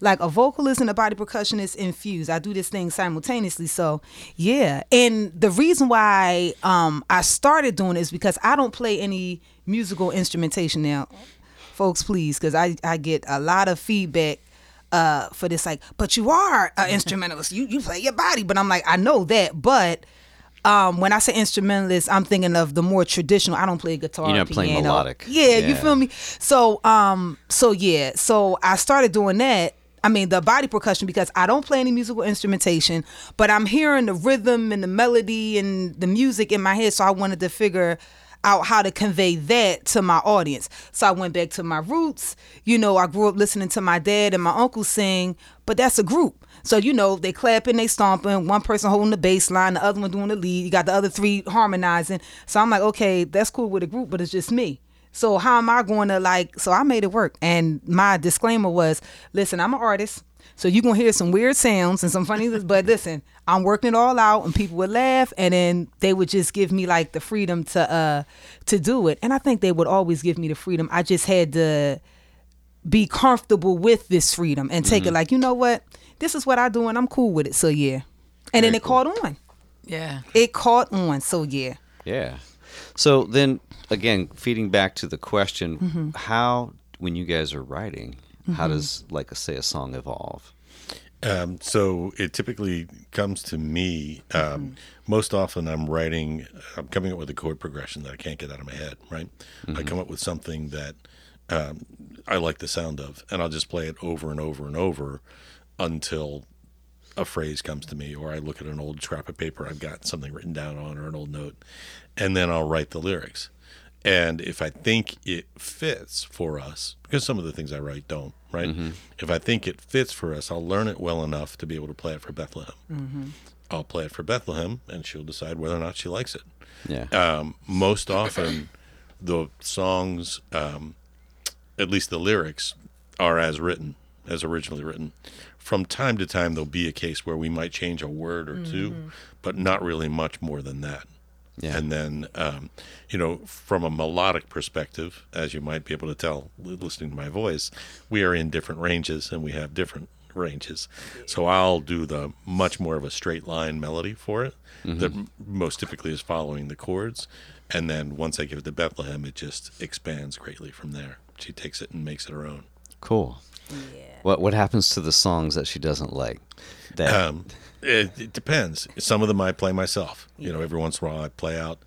Like a vocalist and a body percussionist infused. I do this thing simultaneously. So yeah. And the reason why um I started doing it is because I don't play any musical instrumentation now. Folks, please, because I, I get a lot of feedback uh for this like but you are an instrumentalist. You you play your body. But i'm like i know that. But um when i say instrumentalist i'm thinking of the more traditional. I don't play guitar You're not playing melodic. yeah, you feel me? So um so yeah. So i started doing that. I mean the body percussion because I don't play any musical instrumentation, but I'm hearing the rhythm and the melody and the music in my head, so I wanted to figure out how to convey that to my audience. So I went back to my roots. You know, I grew up listening to my dad and my uncle sing, but that's a group. So you know, they clapping, they stomping, one person holding the bass line, the other one doing the lead. You got the other three harmonizing. So I'm like, okay, that's cool with a group, but it's just me. So how am I going to like? So I made it work. And my disclaimer was, listen, I'm an artist. So you're gonna hear some weird sounds and some funny, but listen, I'm working it all out, and people would laugh, and then they would just give me like the freedom to uh to do it. And I think they would always give me the freedom. I just had to be comfortable with this freedom and take it like, you know what, this is what I do, and I'm cool with it. So yeah, and then Very it caught on. Yeah. It caught on. So yeah. Yeah. So then again, feeding back to the question, Mm-hmm. how when you guys are writing, how does like say a song evolve? Um, so it typically comes to me. Um, Most often, I'm writing. I'm coming up with a chord progression that I can't get out of my head. Right. I come up with something that um, I like the sound of, and I'll just play it over and over and over until a phrase comes to me, or I look at an old scrap of paper I've got something written down on, or an old note, and then I'll write the lyrics. And if I think it fits for us, because some of the things I write don't, right? If I think it fits for us, I'll learn it well enough to be able to play it for Bethlehem. I'll play it for Bethlehem, and she'll decide whether or not she likes it. Yeah. Um, most often, the songs, um, at least the lyrics, are as written, as originally written. From time to time, there'll be a case where we might change a word or two, but not really much more than that. Yeah. And then, um, you know, from a melodic perspective, as you might be able to tell listening to my voice, we are in different ranges and we have different ranges. So I'll do the much more of a straight line melody for it that most typically is following the chords. And then once I give it to Bethlehem, it just expands greatly from there. She takes it and makes it her own. Cool. What what happens to the songs that she doesn't like? That Um, it, it depends. Some of them I play myself. You know, every once in a while I play out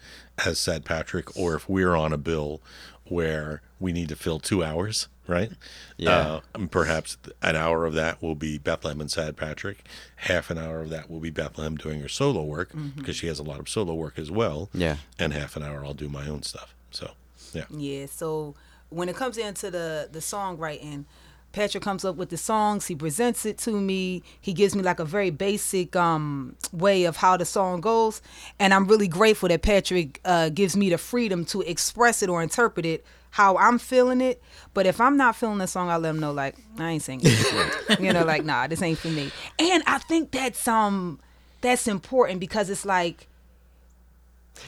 as Sad Patrick, or if we're on a bill where we need to fill two hours, right? Yeah. Uh, perhaps an hour of that will be Bethlehem and Sad Patrick. Half an hour of that will be Bethlehem doing her solo work because she has a lot of solo work as well. Yeah. And half an hour I'll do my own stuff. So, yeah. Yeah. So when it comes into the the songwriting, Patrick comes up with the songs. He presents it to me. He gives me like a very basic um, way of how the song goes, and I'm really grateful that Patrick uh, gives me the freedom to express it or interpret it how I'm feeling it. But if I'm not feeling the song, I let him know like I ain't singing. it. <laughs> you know, like nah, this ain't for me. And I think that's um that's important because it's like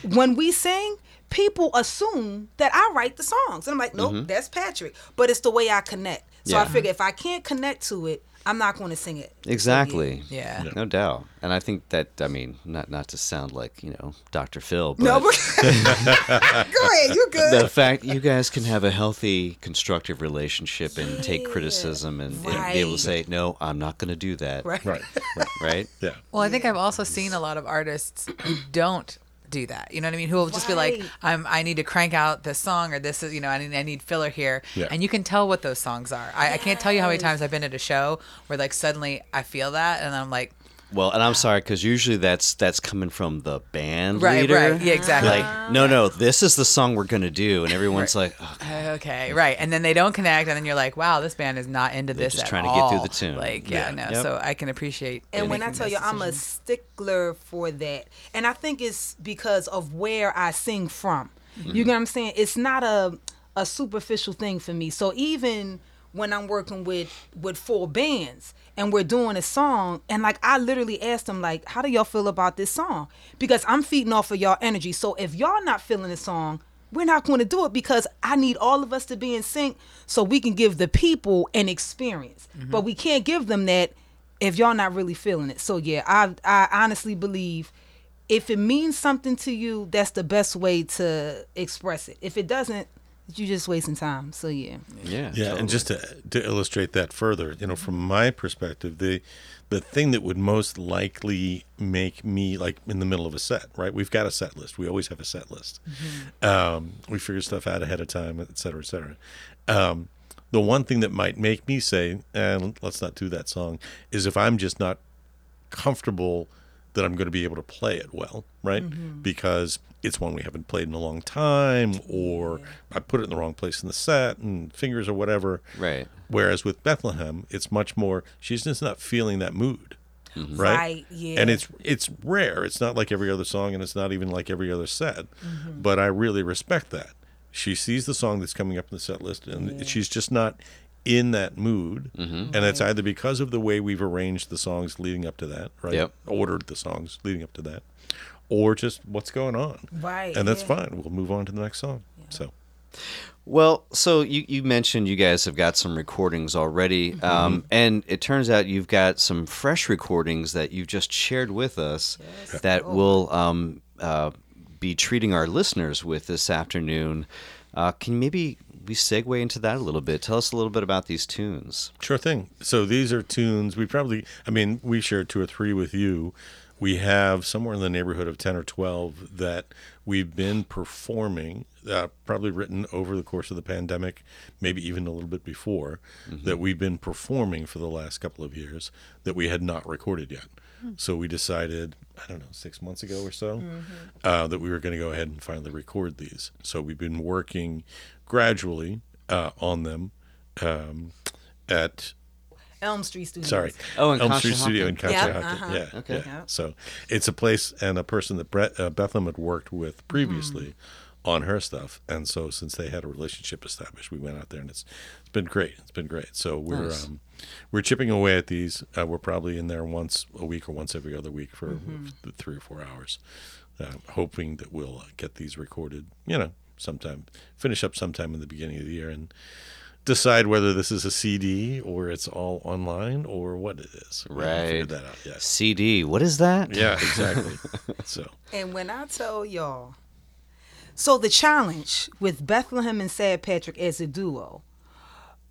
when we sing, people assume that I write the songs. And I'm like, nope, that's Patrick. But it's the way I connect. So I figure if I can't connect to it, I'm not going to sing it. So, yeah. exactly. Yeah. No doubt. And I think that I mean, not not to sound like, you know, Dr. Phil, but No, but <laughs> go ahead, you good. the fact you guys can have a healthy, constructive relationship and take criticism and, and be able to say, "No, I'm not going to do that." Right. Right. right. Right? Yeah. Well, I think I've also seen a lot of artists who don't do that. You know what I mean? Who will just be like, "I'm I need to crank out this song or this is you know I need I need filler here," Yeah. and you can tell what those songs are. I, I can't tell you how many times I've been at a show where like suddenly I feel that and I'm like, Well, and I'm sorry because usually that's that's coming from the band right, leader. right, yeah, exactly. Like, no, no, this is the song we're gonna do, and everyone's like, oh, Okay, right, and then they don't connect, and then you're like, "Wow, this band is not into this just at trying to get through the tune. Like, yeah, Yeah. no. Yep. So I can appreciate. And when I tell you those I'm a stickler for that, and I think it's because of where I sing from. Mm-hmm. You get what I'm saying? It's not a a superficial thing for me. So even when I'm working with with full bands and we're doing a song, and like I literally asked them like, "How do y'all feel about this song?" Because I'm feeding off of y'all energy. So if y'all not feeling the song. We're not going to do it because I need all of us to be in sync so we can give the people an experience. Mm-hmm. But we can't give them that if y'all not really feeling it. So yeah, I I honestly believe if it means something to you, that's the best way to express it. If it doesn't, you're just wasting time. So yeah. yeah, Yeah, totally. and just to, to illustrate that further, you know, from my perspective, the the thing that would most likely make me like in the middle of a set, right? We've got a set list. We always have a set list. Um, we figure stuff out ahead of time, et cetera, et cetera. Um, the one thing that might make me say, eh, let's not do that song, is if I'm just not comfortable that I'm going to be able to play it well, right? Mm-hmm. Because it's one we haven't played in a long time, or I put it in the wrong place in the set and fingers or whatever. Right. Whereas with Bethlehem, it's much more. She's just not feeling that mood, mm-hmm. right? Right, yeah. And it's it's rare. It's not like every other song, and it's not even like every other set. Mm-hmm. But I really respect that. She sees the song that's coming up in the set list, and she's just not in that mood. And it's either because of the way we've arranged the songs leading up to that, right? Yep. Ordered the songs leading up to that, or just what's going on. Right, And that's yeah. fine. We'll move on to the next song. So. Well, so you, you mentioned you guys have got some recordings already, Mm-hmm. um, and it turns out you've got some fresh recordings that you've just shared with us that Oh. we'll um, uh, be treating our listeners with this afternoon. Uh, can maybe we segue into that a little bit? Tell us a little bit about these tunes. Sure thing. So these are tunes we probably, I mean, we shared two or three with you, we have somewhere in the neighborhood of 10 or 12 that we've been performing, uh, probably written over the course of the pandemic, maybe even a little bit before, that we've been performing for the last couple of years that we had not recorded yet. So we decided, I don't know, six months ago or so, uh, that we were going to go ahead and finally record these. So we've been working gradually uh, on them um, at Elm Street Studios. Sorry. Oh, in Elm Street Studio in Conshohocken. Conshohocken. Yep, Yeah. Okay. Yeah. So it's a place and a person that Brett, uh, Bethlehem had worked with previously on her stuff, and so since they had a relationship established, we went out there, and it's it's been great. It's been great. So we're Nice. um, we're chipping away at these. Uh, we're probably in there once a week or once every other week for th- three or four hours, uh, hoping that we'll uh, get these recorded. You know, sometime finish up sometime in the beginning of the year and decide whether this is a CD or it's all online or what it is. We haven't Right. that out yet. CD. What is that? Yeah, exactly. <laughs> so And when I tell y'all, so the challenge with Bethlehem and Sad Patrick as a duo,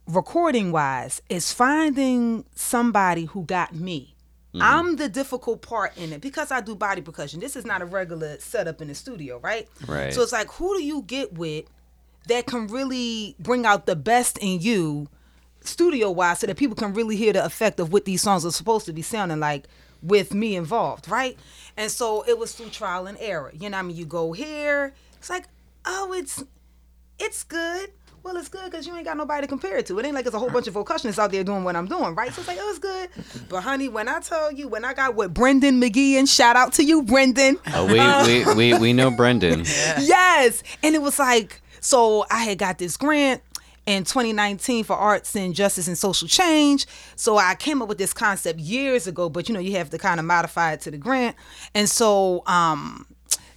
recording wise, is finding somebody who got me. Mm-hmm. I'm the difficult part in it because I do body percussion. This is not a regular setup in the studio, right? Right. So it's like, who do you get with that can really bring out the best in you studio wise so that people can really hear the effect of what these songs are supposed to be sounding like with me involved, right? And so it was through trial and error. You know what I mean? You go here, it's like, oh, it's it's good. Well, it's good because you ain't got nobody to compare it to. It ain't like it's a whole bunch of vocalists out there doing what I'm doing, right? So it's like, oh, it's good. But honey, when I tell you, when I got with Brendan McGee and shout out to you, Brendan. Oh, we, we, we, we know Brendan. <laughs> Yes. And it was like, so I had got this grant in 2019 for arts and justice and social change. So I came up with this concept years ago, but you know, you have to kind of modify it to the grant. And so um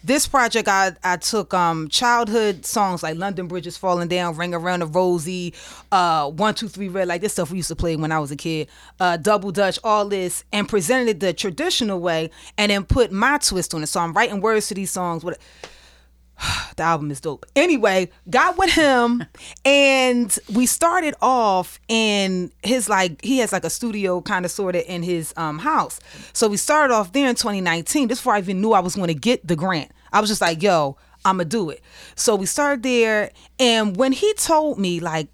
this project I, I took um childhood songs like London Bridge is Falling Down, Ring Around the Rosie, uh one, two, three red, like this stuff we used to play when I was a kid, uh double dutch, all this, and presented it the traditional way and then put my twist on it. So I'm writing words to these songs. What <sighs> the album is dope. Anyway, got with him <laughs> and we started off in his like he has like a studio kind of sort of in his um house. So we started off there in 2019. This before I even knew I was going to get the grant. I was just like, yo, I'm gonna do it. So we started there and when he told me like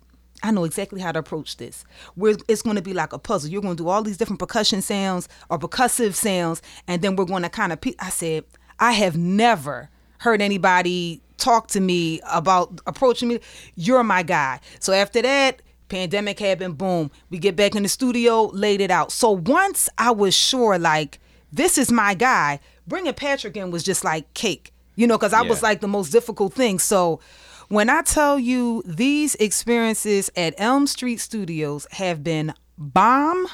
I know exactly how to approach this. We're, it's going to be like a puzzle. You're going to do all these different percussion sounds or percussive sounds, and then we're going to kind of. Pe- I said, I have never heard anybody talk to me about approaching me. You're my guy. So after that, pandemic happened. Boom, we get back in the studio, laid it out. So once I was sure, like this is my guy, bringing Patrick in was just like cake, you know, because I was like the most difficult thing. So when I tell you these experiences at Elm Street Studios have been bomb,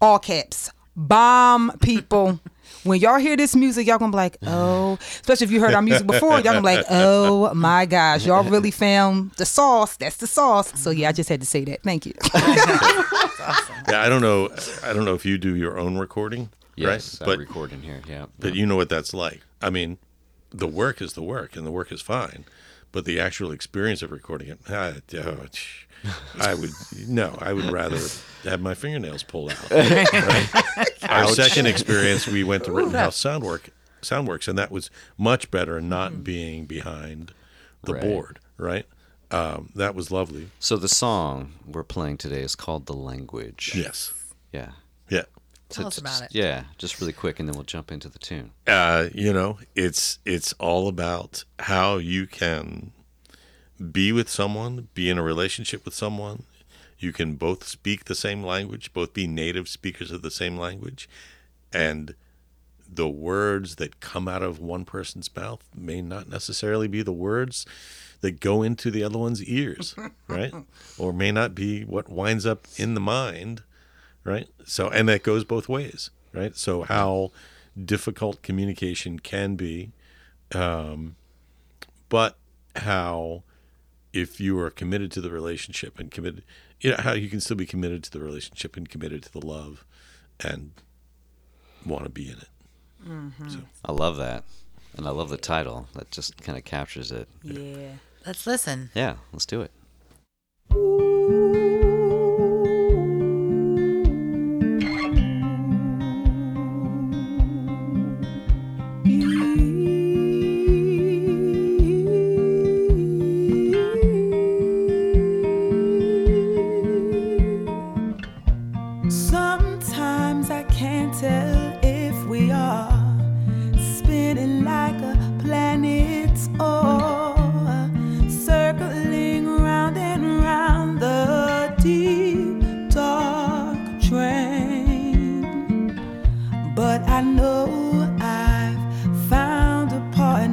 all caps, bomb people. When y'all hear this music, y'all gonna be like, oh, especially if you heard our music before, y'all gonna be like, <laughs> oh my gosh, y'all really found the sauce. That's the sauce. So yeah, I just had to say that. Thank you. <laughs> yeah, I don't know. I don't know if you do your own recording, Yes, right? I But record in here. Yeah. but you know what that's like. I mean, the work is the work, and the work is fine, but the actual experience of recording it, ah, oh, tch, I would no. I would rather have my fingernails pulled out. right? <laughs> Our second experience, we went to Rittenhouse Soundwork, Soundworks, and that was much better, not being behind the Right. board. Right. Um, that was lovely. So the song we're playing today is called "The Language." Yes. Yeah. Yeah. Tell us about it. Yeah, just really quick, and then we'll jump into the tune. uh, you know, it's it's all about how you can be with someone, be in a relationship with someone. You can both speak the same language, both be native speakers of the same language, and the words that come out of one person's mouth may not necessarily be the words that go into the other one's ears, <laughs> right? Or may not be what winds up in the mind, right? So, and that goes both ways, right? So, how difficult communication can be, um, but how if you are committed to the relationship and committed, you know, how you can still be committed to the relationship and committed to the love and want to be in it. Mm-hmm. I love that, and I love the title. That just kind of captures it. yeah. Let's listen. Yeah, let's do it.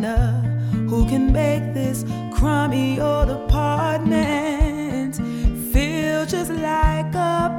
Who can make this crummy old apartment feel just like a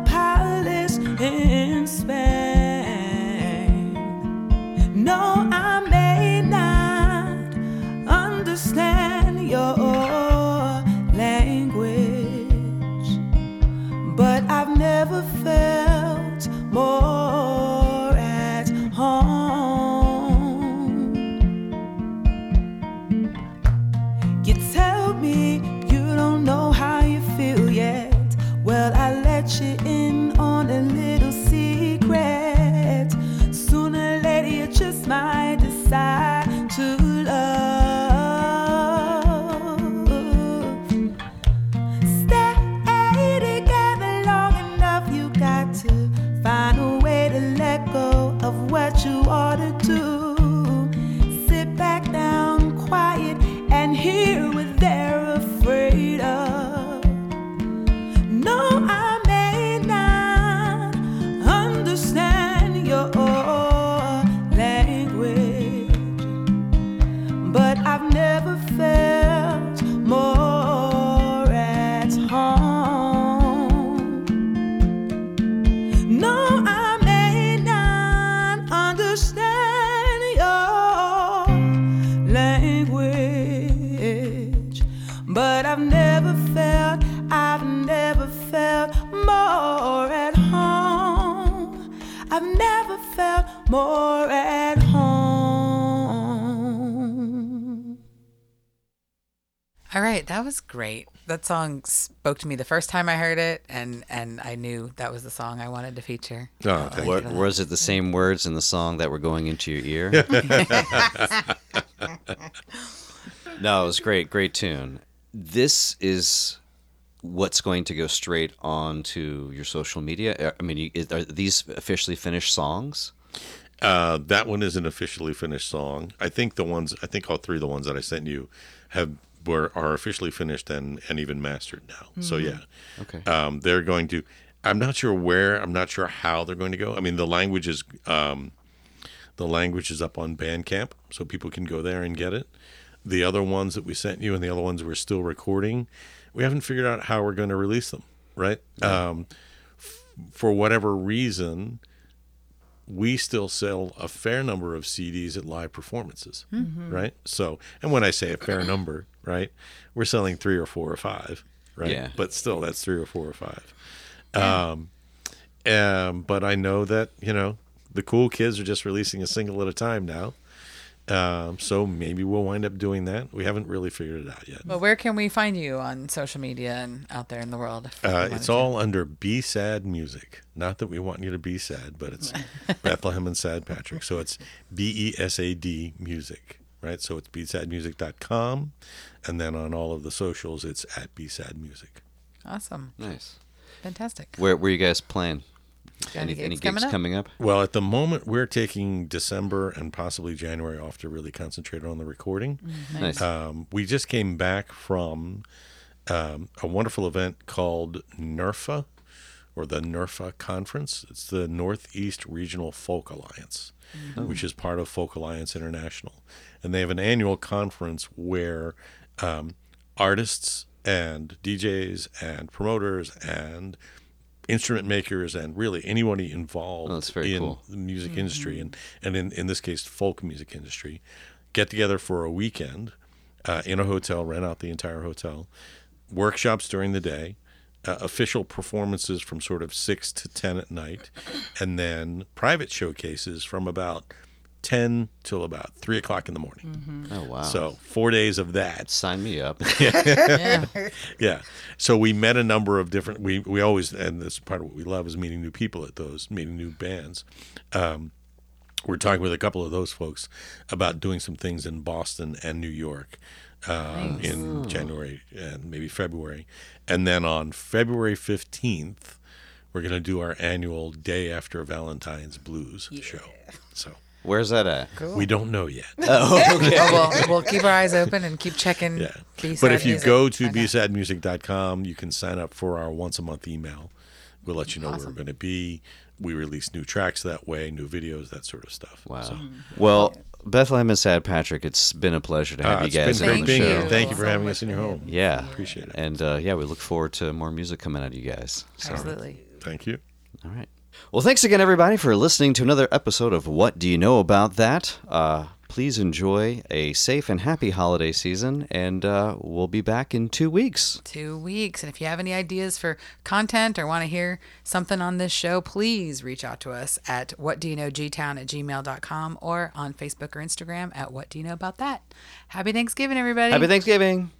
great. That song spoke to me the first time I heard it, and and I knew that was the song I wanted to feature. Oh, thank What, you. was it the same words in the song that were going into your ear? <laughs> no, it was great, great tune. This is what's going to go straight on to your social media. Uh, I mean, are these officially finished songs? Uh, that one is an officially finished song. I think the ones, I think all three of the ones that I sent you have were are officially finished and and even mastered now. So yeah, Okay. um, they're going to. I'm not sure where. I'm not sure how they're going to go. I mean, the language is um, the language is up on Bandcamp, so people can go there and get it. The other ones that we sent you and the other ones we're still recording, we haven't figured out how we're going to release them. Right? Um, f- for whatever reason, we still sell a fair number of CDs at live performances, right? So, and when I say a fair number, right, we're selling three or four or five, right? Yeah. But still, that's three or four or five. Um, um, but I know that you know the cool kids are just releasing a single at a time now. Um, so maybe we'll wind up doing that. We haven't really figured it out yet. But where can we find you on social media and out there in the world? Uh, wanted it's to? all under Be Sad Music. Not that we want you to be sad, but it's <laughs> Bethlehem and Sad Patrick. So it's B E S A D Music, right? So it's besadmusic.com. And then on all of the socials, it's at Be Sad Music. awesome, Nice. fantastic. Where were you guys playing? Got Any, any any gigs gigs coming up? coming up? Well, at the moment, we're taking December and possibly January off to really concentrate on the recording. Nice. Um, we just came back from um, a wonderful event called NERFA, or the NERFA Conference. It's the Northeast Regional Folk Alliance, which is part of Folk Alliance International. And they have an annual conference where um, artists and DJs and promoters and instrument makers and really anybody involved Oh, that's very in cool. the music industry and, and in, in this case folk music industry get together for a weekend uh, in a hotel rent out the entire hotel workshops during the day uh, official performances from sort of 6 to 10 at night and then private showcases from about 10 till about 3 o'clock in the morning oh wow. so four days of that sign me up. <laughs> yeah. <laughs> yeah. So we met a number of different. We we always and this part of what we love is meeting new people at those, meeting new bands. Um, we're talking with a couple of those folks about doing some things in Boston and New York um, in January and maybe February, and then on February fifteenth. we're going to do our annual day after Valentine's blues show. So Where's that at? we don't know yet. Oh, <laughs> we'll, we'll keep our eyes open and keep checking. Yeah. B-side But if you music. go to Okay. besadmusic.com, you can sign up for our once a month email. We'll let you know where we're going to be. We release new tracks that way, new videos, that sort of stuff. Wow. So, Well, Bethlehem and Sad Patrick, it's been a pleasure to have ah, you guys been on great the being show. here. Thank you for having us in your home. Yeah, Appreciate it. And uh, yeah, we look forward to more music coming out of you guys. So, Absolutely. Thank you. all right. Well, thanks again, everybody, for listening to another episode of What Do You Know About That? Uh, please enjoy a safe and happy holiday season, and uh, we'll be back in two weeks. Two weeks. And if you have any ideas for content or want to hear something on this show, please reach out to us at what do you know gtown at gmail.com or on Facebook or Instagram at what do you know about that. Happy Thanksgiving, everybody. Happy Thanksgiving.